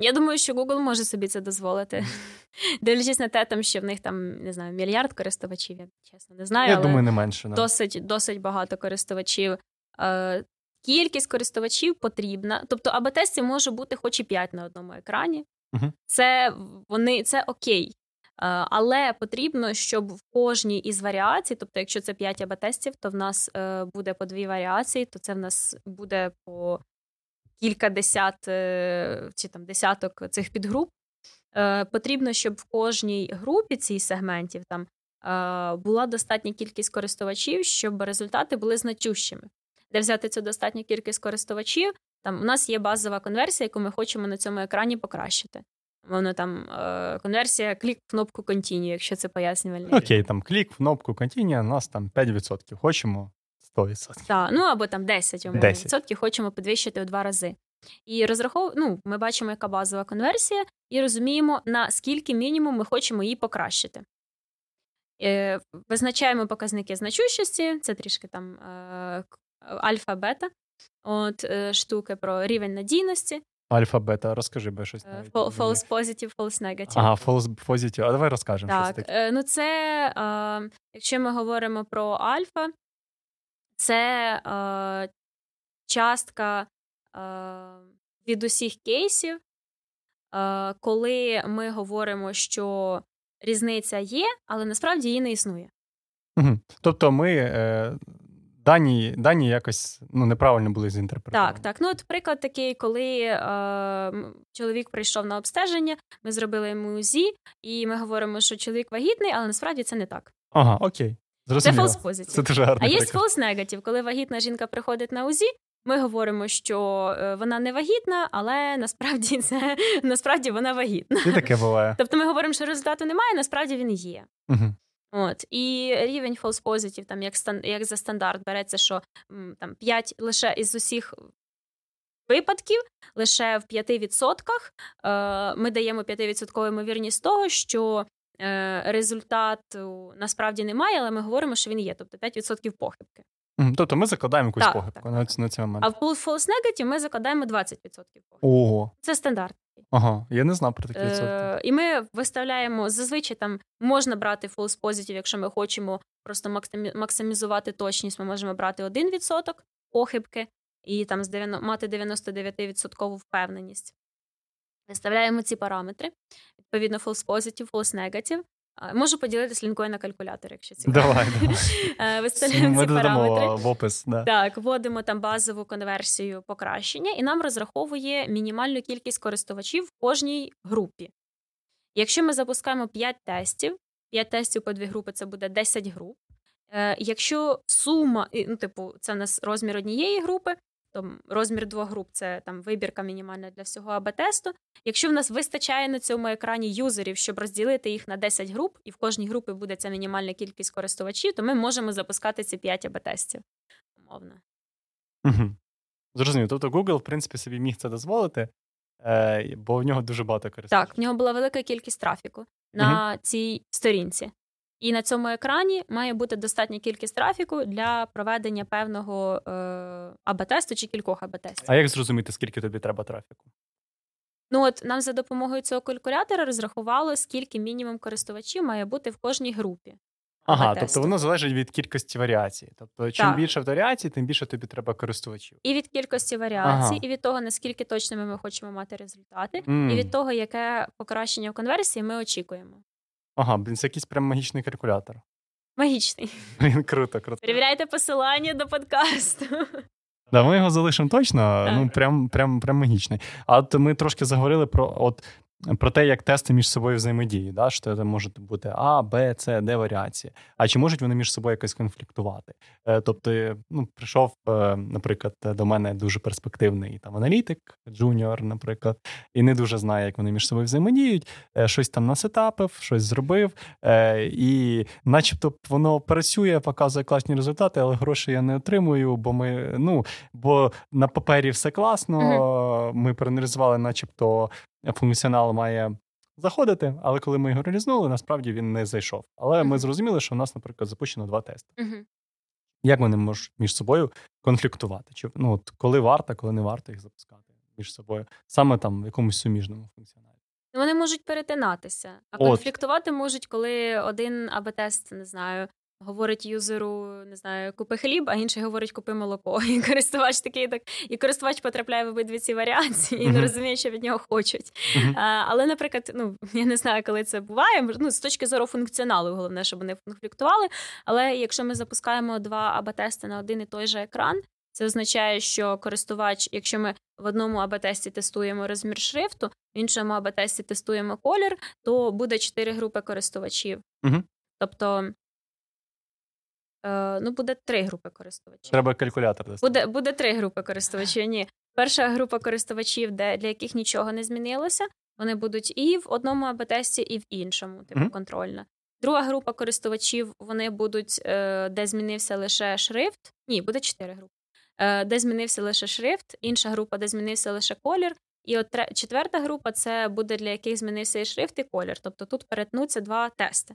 Я думаю, що Google може собі це дозволити. *laughs* Дивлячись на те, там, що в них там не знаю, мільярд користувачів, я чесно не знаю. Я але думаю, не менше. Не. Досить досить багато користувачів. Е, Кількість користувачів потрібна. Тобто, АБ-тестів може бути хоч і 5 на одному екрані. uh Це вони це окей. Е, але потрібно, щоб в кожній із варіацій, тобто, якщо це 5 АБ-тестів, то в нас е, буде по дві варіації, то це в нас буде по кілька десят е, чи там десяток цих підгруп. Потрібно, щоб в кожній групі цих сегментів там була достатня кількість користувачів, щоб результати були значущими. Де взяти цю достатню кількість користувачів? Там у нас є базова конверсія, яку ми хочемо на цьому екрані покращити. Воно там е, конверсія, клік в кнопку Continue, якщо це пояснювальний. Окей, там клік кнопку Continue, у нас там 5%. Хочемо 100%. Так, ну або там 10, 10. відсотків хочемо підвищити у два рази. І розрахов... ну, ми бачимо, яка базова конверсія, і розуміємо, на скільки мінімум ми хочемо її покращити. Е, Визначаємо показники значущості, це трішки там е, альфа-бета, от е, штуки про рівень надійності. Альфа, бета, розкажи би щось. Навіть. False positive, false negative. Ага, false positive. А давай розкажемо. Так, щось таке. Е, ну це, е, якщо ми говоримо про альфа, це е, частка е, від усіх кейсів, е, коли ми говоримо, що різниця є, але насправді її не існує. Угу. Тобто ми е, дані дані якось ну, неправильно були зінтерпретовані. Так, так. Ну, от приклад такий, коли е, чоловік прийшов на обстеження, ми зробили йому УЗІ, і ми говоримо, що чоловік вагітний, але насправді це не так. Ага, окей. Зрозуміло. Це false Це дуже гарний А є false negative, коли вагітна жінка приходить на УЗІ. Ми говоримо, що е, вона не вагітна, але насправді *laughs* це насправді вона вагітна. І таке буває. Тобто ми говоримо, що результату немає, насправді він є. Угу. От і рівень false positive, там як стан, як за стандарт береться, що там 5 лише із усіх випадків, лише в 5% е, ми даємо 5% ймовірність того, що результату насправді немає, але ми говоримо, що він є, тобто 5% похибки. Тобто ми закладаємо якусь так, похибку так. на, на цей момент. А в false negative ми закладаємо 20% похибки. Ого. Це стандарт. Ага, я не знав про такі відсотки. Е, І ми виставляємо зазвичай там можна брати false positive, якщо ми хочемо просто максимізувати точність, ми можемо брати 1% похибки і там з 90, мати 99% впевненість. Виставляємо ці параметри. Відповідно, false positive, false negative. Можу поділитися лінкою на калькулятор, якщо цікаво. Давай, давай. *laughs* Е, виставляємо ці параметри. в опис. Да. Так, вводимо там базову конверсію покращення, і нам розраховує мінімальну кількість користувачів в кожній групі. Якщо ми запускаємо 5 тестів, 5 тестів по дві групи це буде 10 груп. Е, якщо сума, ну, типу, це в нас розмір однієї групи, то розмір двох груп це там вибірка мінімальна для всього АБ-тесту. Якщо в нас вистачає на цьому екрані юзерів, щоб розділити їх на 10 груп, і в кожній групі буде ця мінімальна кількість користувачів, то ми можемо запускати ці 5 АБ-тестів. Умовно. Угу. Зрозуміло. Тобто Google, в принципі, собі міг це дозволити. е, бо в нього дуже багато користувачів. Так, в нього була велика кількість трафіку на угу. цій сторінці. І на цьому екрані має бути достатня кількість трафіку для проведення певного е, АБ-тесту чи кількох АБ-тестів. А як зрозуміти, скільки тобі треба трафіку? Ну от нам за допомогою цього калькулятора розрахувало, скільки мінімум користувачів має бути в кожній групі. Ага, тобто воно залежить від кількості варіацій. Тобто, чим так. більше варіацій, тим більше тобі треба користувачів. І від кількості варіацій, ага. і від того, наскільки точними ми хочемо мати результати, mm. і від того, яке покращення в конверсії ми очікуємо. Ага, блін, це якийсь прям магічний калькулятор. Магічний. *laughs* Блін, круто, круто. Перевіряйте посилання до подкасту. Да, ми його залишимо точно, так. ну прям прям, прям магічний. А от ми трошки заговорили про от про те, як тести між собою взаємодіють, да? що це можуть бути A, B, C, D варіації. А чи можуть вони між собою якось конфліктувати? Е, тобто, ну, прийшов, е, наприклад, до мене дуже перспективний там аналітик, junior, наприклад, і не дуже знає, як вони між собою взаємодіють, е, щось там насетапив, щось зробив, і, начебто, воно працює, показує класні результати, але гроші я не отримую, бо ми ну бо на папері все класно. Ми проаналізували, начебто, функціонал має заходити, але коли ми його реалізнули, насправді він не зайшов. Але ми зрозуміли, що в нас, наприклад, запущено два тести. Як вони можуть між собою конфліктувати? Чи ну от коли варто, коли не варто їх запускати між собою, саме там в якомусь суміжному функціоналі? Вони можуть перетинатися, а конфліктувати можуть, коли один АБ-тест, не знаю, говорить юзеру, не знаю, купи хліб, а інший говорить купи молоко. *laughs* І користувач такий так, і користувач потрапляє в обидві ці варіації і не розуміє, що від нього хочуть. А, Але, наприклад, ну я не знаю, коли це буває. Ну, з точки зору функціоналу, головне, щоб вони конфліктували. Але якщо ми запускаємо два АБ-тести на один і той же екран. Це означає, що користувач, якщо ми в одному АБ-тесті тестуємо розмір шрифту, в іншому АБ-тесті тестуємо колір, то буде чотири групи користувачів. Угу. Тобто ну, буде три групи користувачів. Треба калькулятор. Буде буде три групи користувачів. Ні. Перша група користувачів, де для яких нічого не змінилося, вони будуть і в одному АБ-тесті, і в іншому, типу mm-hmm. контрольна. Друга група користувачів вони будуть, е, де змінився лише шрифт. Ні, буде чотири групи. Е, де змінився лише шрифт, інша група, де змінився лише колір. І от четверта група це буде для яких змінився і шрифт, і колір. Тобто тут перетнуться два тести.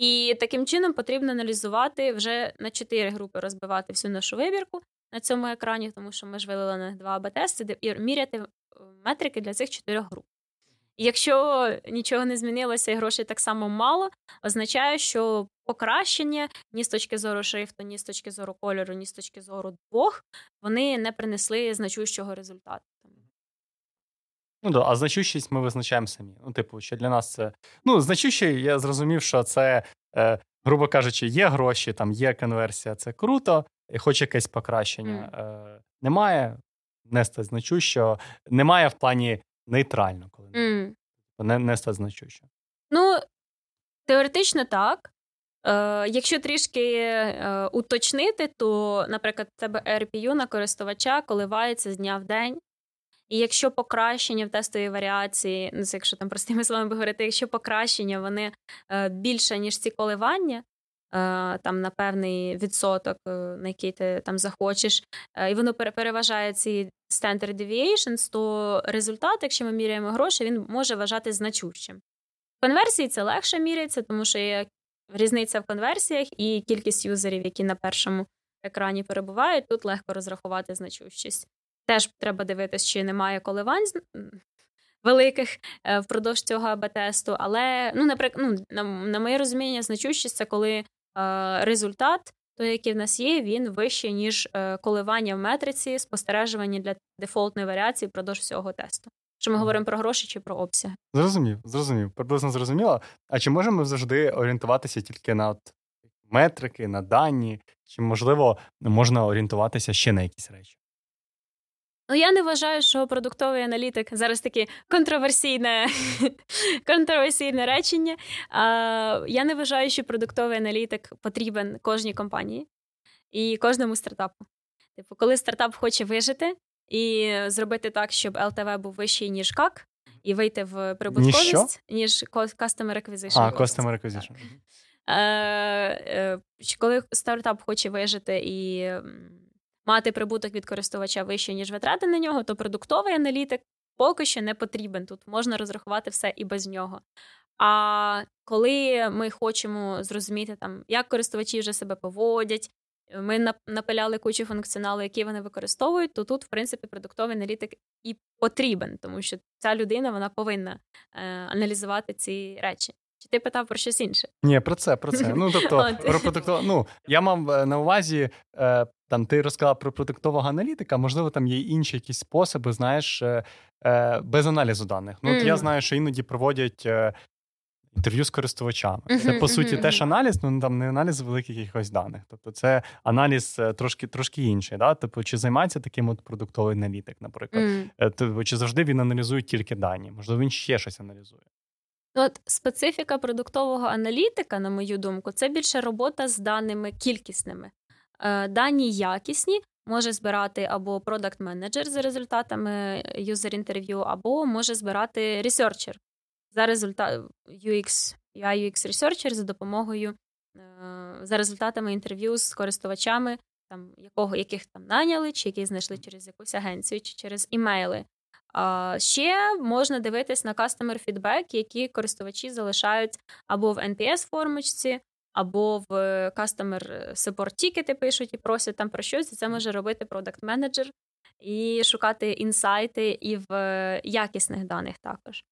І таким чином потрібно аналізувати вже на чотири групи розбивати всю нашу вибірку на цьому екрані, тому що ми ж вилили на два АБ-тести, і міряти метрики для цих чотирьох груп. Якщо нічого не змінилося і грошей так само мало, означає, що покращення ні з точки зору шрифту, ні з точки зору кольору, ні з точки зору двох, вони не принесли значущого результату. Ну да, а значущість ми визначаємо самі. Ну, типу, що для нас це. Ну, значущий, я зрозумів, що це, е, грубо кажучи, є гроші, там є конверсія, це круто, і хоч якесь покращення. Mm. Е, Немає не стать значущо, немає в плані нейтрально, коли mm. не, не стать значущо. Ну, теоретично так. Е, Якщо трішки е, уточнити, то, наприклад, в тебе RPU на користувача коливається з дня в день. І якщо покращення в тестовій варіації, ну це якщо там простими словами говорити, якщо покращення вони е, більше, ніж ці коливання, е, там на певний відсоток, е, на який ти там захочеш, і воно переважає ці standard deviations, то результат, якщо ми міряємо гроші, він може вважати значущим. В конверсії це легше міряється, тому що є різниця в конверсіях і кількість юзерів, які на першому екрані перебувають, тут легко розрахувати значущість. Теж треба дивитися, чи немає коливань великих е, впродовж цього АБ-тесту. Але, ну, наприклад, ну, на, на моє розуміння, значущість це коли е, результат, той, який в нас є, він вищий, ніж е, коливання в метриці, спостережування для дефолтної варіації впродовж всього тесту. Що ми говоримо про гроші чи про обсяги? Зрозумів, зрозумів, приблизно зрозуміло. А чи можемо ми завжди орієнтуватися тільки на от метрики, на дані, чи можливо можна орієнтуватися ще на якісь речі? Ну, я не вважаю, що продуктовий аналітик зараз таке контроверсійне *laughs* контроверсійне речення. А, Я не вважаю, що продуктовий аналітик потрібен кожній компанії і кожному стартапу. Типу, коли стартап хоче вижити і зробити так, щоб LTV був вищий, ніж КАК, і вийти в прибутковість, ніж Customer Acquisition. А, Customer Acquisition. Е, е, Коли стартап хоче вижити і мати прибуток від користувача вищий, ніж витрати на нього, то продуктовий аналітик поки що не потрібен. Тут можна розрахувати все і без нього. А коли ми хочемо зрозуміти, там, як користувачі вже себе поводять, ми напиляли кучу функціоналу, який вони використовують, то тут, в принципі, продуктовий аналітик і потрібен, тому що ця людина вона повинна е, аналізувати ці речі. Чи ти питав про щось інше? Ні, про це, про це. Ну тобто, *laughs* про продуктов... ну я мав е, на увазі, е, там ти розказав про продуктового аналітика, можливо, там є інші якісь способи, знаєш, е, е без аналізу даних. Ну, от mm. я знаю, що іноді проводять е, інтерв'ю з користувачами. Uh-huh, це по суті uh-huh. теж аналіз, ну там не аналіз великих якихось даних. Тобто, це аналіз трошки трошки інший. Да? Тобто, чи займається таким от продуктовий аналітик, наприклад, тобто, чи завжди він аналізує тільки дані? Можливо, він ще щось аналізує. Ну, от специфіка продуктового аналітика, на мою думку, це більше робота з даними кількісними. Е, дані якісні може збирати або продакт менеджер за результатами юзер інтерв'ю, або може збирати ресерчер за результат UX, UI UX Researcher за допомогою е, за результатами інтерв'ю з користувачами, там якого яких там наняли, чи які знайшли через якусь агенцію, чи через імейли. Ще можна дивитись на customer фідбек, які користувачі залишають або в NPS формочці, або в Customer Support тікети пишуть і просять там про щось. І це може робити продакт менеджер і шукати інсайти і в якісних даних також.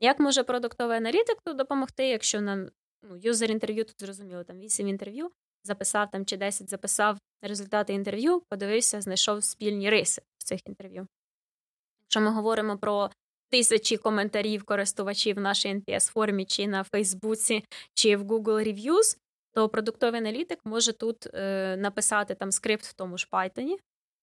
Як може продуктовий аналітик тут допомогти, якщо нам ну, юзер інтерв'ю тут зрозуміло, там 8 інтерв'ю, записав там чи 10 записав результати інтерв'ю, подивився, знайшов спільні риси в цих інтерв'ю. Якщо ми говоримо про тисячі коментарів користувачів в нашій NPS формі, чи на Фейсбуці, чи в Google Reviews, то продуктовий аналітик може тут е, написати там скрипт в тому ж Python,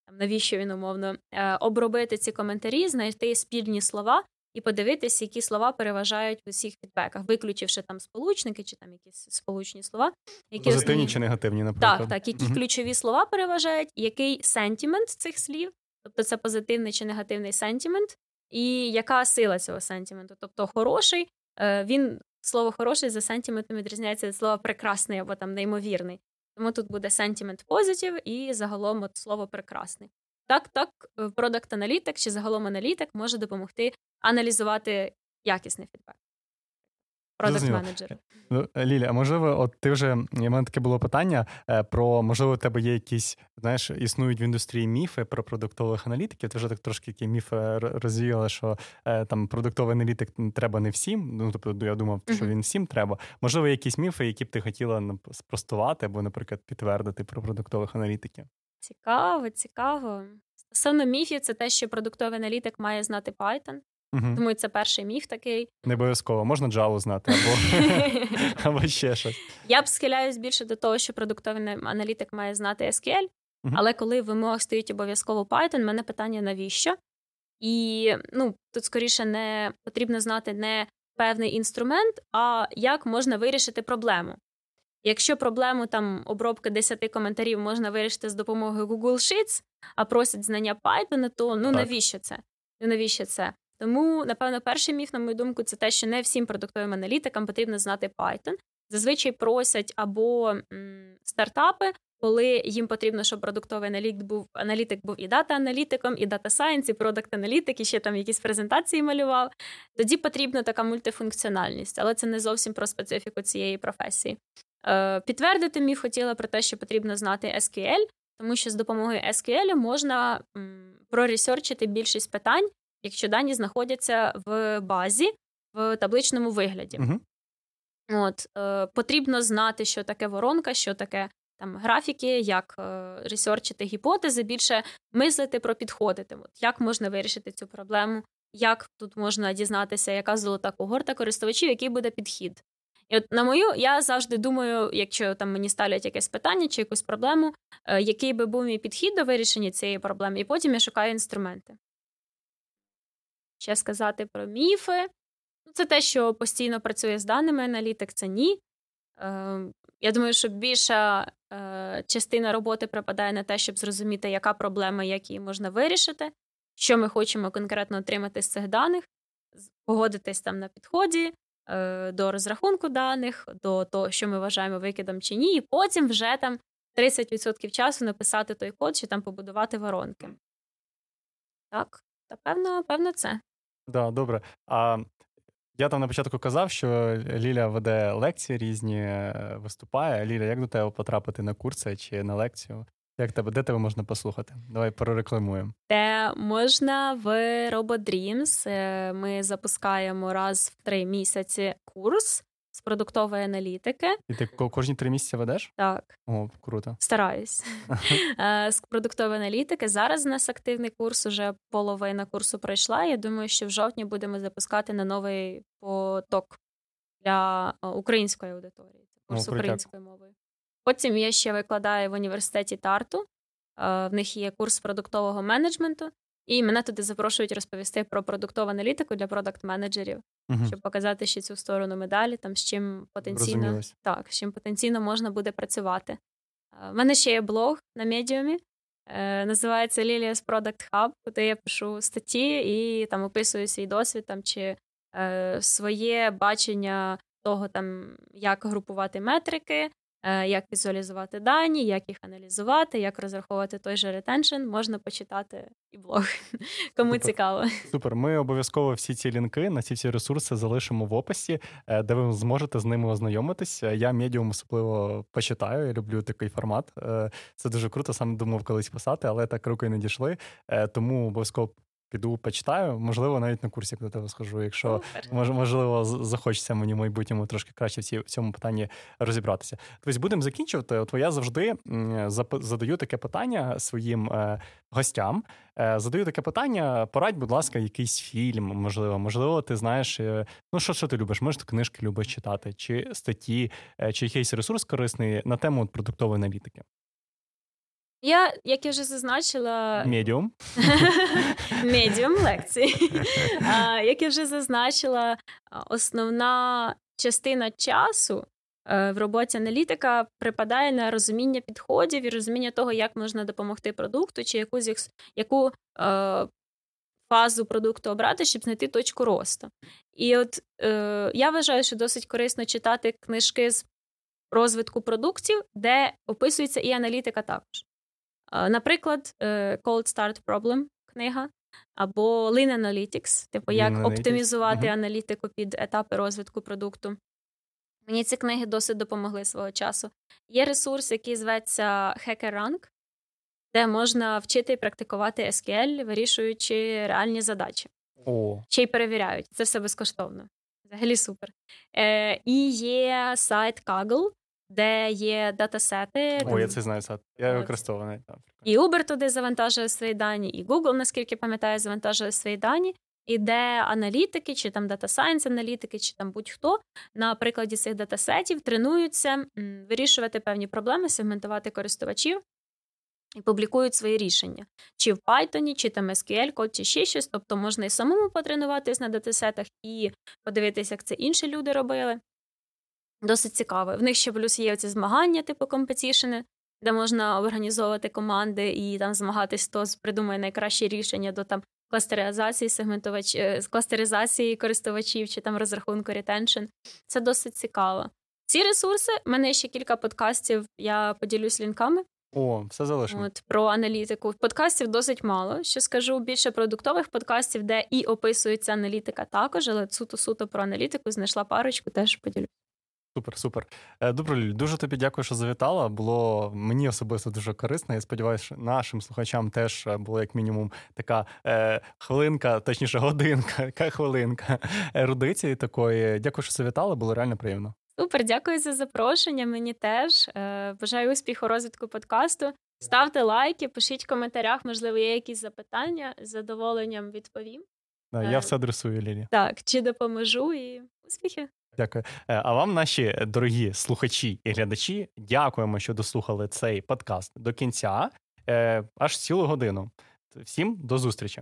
там навіщо він умовно, е, обробити ці коментарі, знайти спільні слова і подивитися, які слова переважають в усіх фідбеках, виключивши там сполучники чи там якісь сполучні слова, які позитивні чи негативні, наприклад. Так, так, які uh ключові слова переважають, який сентімент цих слів, тобто це позитивний чи негативний сентімент, і яка сила цього сентіменту? Тобто, хороший, е, він слово хороший за сентіментом відрізняється від слова прекрасний або там неймовірний. Тому тут буде сентимент позитив і загалом от слово прекрасний. Так, так, продакт аналітик чи загалом аналітик може допомогти аналізувати якісний фідбек. Продакт менеджер. Ну, Ліля, а можливо, от ти вже у мене таке було питання е, про можливо, у тебе є якісь, знаєш, існують в індустрії міфи про продуктових аналітиків. Ти вже так трошки які міфи розвіяла, що е, там продуктовий аналітик треба не всім. Ну тобто, я думав, що він всім треба. Можливо, якісь міфи, які б ти хотіла спростувати або, наприклад, підтвердити про продуктових аналітиків. Цікаво, цікаво. Стосовно міфів, це те, що продуктовий аналітик має знати Python. Угу. Тому це перший міф такий. Не обов'язково, можна Java знати або *laughs* або ще щось. Я б схиляюсь більше до того, що продуктовий аналітик має знати SQL, угу. але коли в вимогах стоїть обов'язково Python, в мене питання навіщо? І ну, тут скоріше не потрібно знати не певний інструмент, а як можна вирішити проблему. Якщо проблему там обробки 10 коментарів можна вирішити з допомогою Google Sheets, а просять знання Python, то ну навіщо це? Ну навіщо це? Тому, напевно, перший міф, на мою думку, це те, що не всім продуктовим аналітикам потрібно знати Python. Зазвичай просять або м, стартапи, коли їм потрібно, щоб продуктовий аналітик був аналітик був і дата-аналітиком, і data science, і продакт-аналітик, і ще там якісь презентації малював. Тоді потрібна така мультифункціональність, але це не зовсім про специфіку цієї професії. Е, Підтвердити міф хотіла про те, що потрібно знати SQL, тому що з допомогою SQL можна м, проресерчити більшість питань, якщо дані знаходяться в базі в табличному вигляді. Угу. От, е, Потрібно знати, що таке воронка, що таке там графіки, як е, ресерчити гіпотези, більше мислити про підходи. От, Як можна вирішити цю проблему, як тут можна дізнатися, яка золота когорта користувачів, який буде підхід. І от на мою, я завжди думаю, якщо там мені ставлять якесь питання чи якусь проблему, е, який би був мій підхід до вирішення цієї проблеми, і потім я шукаю інструменти ще сказати про міфи. Ну, це те, що постійно працює з даними аналітик, це ні. Е, Я думаю, що більша е, частина роботи припадає на те, щоб зрозуміти, яка проблема, як її можна вирішити, що ми хочемо конкретно отримати з цих даних, погодитись там на підході. Е, до розрахунку даних, до того, що ми вважаємо викидом чи ні, і потім вже там 30% часу написати той код чи там побудувати воронки. Так, та певно, певно, це. Да, добре. А я там на початку казав, що Ліля веде лекції різні, е, виступає. Ліля, як до тебе потрапити на курси чи на лекцію? Як тебе, де тебе можна послухати? Давай прорекламуємо. Те можна в Robot Dreams. Е, ми запускаємо раз в три місяці курс продуктової аналітики. І ти кожні три місяці ведеш? Так. О, круто. Стараюсь. *laughs* Е, з продуктової аналітики. Зараз у нас активний курс, уже половина курсу пройшла. Я думаю, що в жовтні будемо запускати на новий поток для е, української аудиторії. Це курс О, українською мовою. Потім я ще викладаю в університеті Тарту. Е, в них є курс продуктового менеджменту, і мене туди запрошують розповісти про продуктову аналітику для продакт-менеджерів, угу. щоб показати ще цю сторону медалі, там з чим потенційно так, з чим потенційно можна буде працювати. У е, мене ще є блог на медіумі. Називається Lilia's Product Hub, куди я пишу статті і там описую свій досвід там, чи е, своє бачення того, там, як групувати метрики, як візуалізувати дані, як їх аналізувати, як розраховувати той же retention, можна почитати і блог. *laughs* Кому Супер. цікаво. Супер. Ми обов'язково всі ці лінки на ці всі ресурси залишимо в описі, е, де ви зможете з ними ознайомитись. Я медіум особливо почитаю. Я люблю такий формат. Е, це дуже круто. Сам думав колись писати, але так рукою не дійшли. Тому обов'язково піду почитаю, можливо, навіть на курсі до тебе схожу, якщо мож, можливо захочеться мені в майбутньому трошки краще в, цьому питанні розібратися. Тобто будемо закінчувати. От я завжди задаю таке питання своїм е, гостям. Е, задаю таке питання: порадь, будь ласка, якийсь фільм, можливо, можливо, ти знаєш, е, ну що що ти любиш? Може, ти книжки любиш читати, чи статті, чи якийсь ресурс корисний на тему продуктової аналітики. Я, як я вже зазначила, медіум *laughs* медіум лекції. *laughs* Як я вже зазначила, основна частина часу е, в роботі аналітика припадає на розуміння підходів і розуміння того, як можна допомогти продукту, чи яку яку е, фазу продукту обрати, щоб знайти точку росту. І от е, я вважаю, що досить корисно читати книжки з розвитку продуктів, де описується і аналітика також. Наприклад, е, Cold Start Problem книга, або Lean Analytics, типу, як Lean оптимізувати uh-huh. аналітику під етапи розвитку продукту. Мені ці книги досить допомогли свого часу. Є ресурс, який зветься HackerRank, де можна вчити і практикувати SQL, вирішуючи реальні задачі. О. Ще й перевіряють. Це все безкоштовно. Взагалі супер. Е, І є сайт Kaggle, де є датасети. О, я це знаю сайт. Я використовую. І Uber туди завантажує свої дані, і Google, наскільки пам'ятаю, завантажує свої дані. І де аналітики, чи там Data Science аналітики, чи там будь-хто на прикладі цих датасетів тренуються вирішувати певні проблеми, сегментувати користувачів і публікують свої рішення. Чи в Python, чи там SQL, код, чи ще щось. Тобто можна і самому потренуватись на датасетах і подивитися, як це інші люди робили. Досить цікаво. В них ще плюс є ці змагання, типу компетішени, де можна організовувати команди і там змагатись, хто придумає найкраще рішення до там кластеризації сегментувач... Е, кластеризації користувачів чи там розрахунку ретеншн. Це досить цікаво. Ці ресурси, в мене ще кілька подкастів, я поділюсь лінками. О, все залишимо. От про аналітику. Подкастів досить мало. Що скажу більше продуктових подкастів, де і описується аналітика також, але суто-суто про аналітику знайшла парочку, теж поділюсь. Супер, супер. Е, добре, Ліль, дуже тобі дякую, що завітала. Було мені особисто дуже корисно. Я сподіваюся, що нашим слухачам теж е, було як мінімум така е, хвилинка, точніше, годинка, яка хвилинка ерудиції такої. Дякую, що завітала, було реально приємно. Супер, дякую за запрошення. Мені теж е, бажаю успіху розвитку подкасту. Ставте лайки, пишіть в коментарях, можливо, є якісь запитання. З задоволенням відповім. Да, Я все адресую, Лілі. Так, чи допоможу і успіхи. Дякую. Е, а вам, наші дорогі слухачі і глядачі, дякуємо, що дослухали цей подкаст до кінця, е, аж цілу годину. Всім до зустрічі.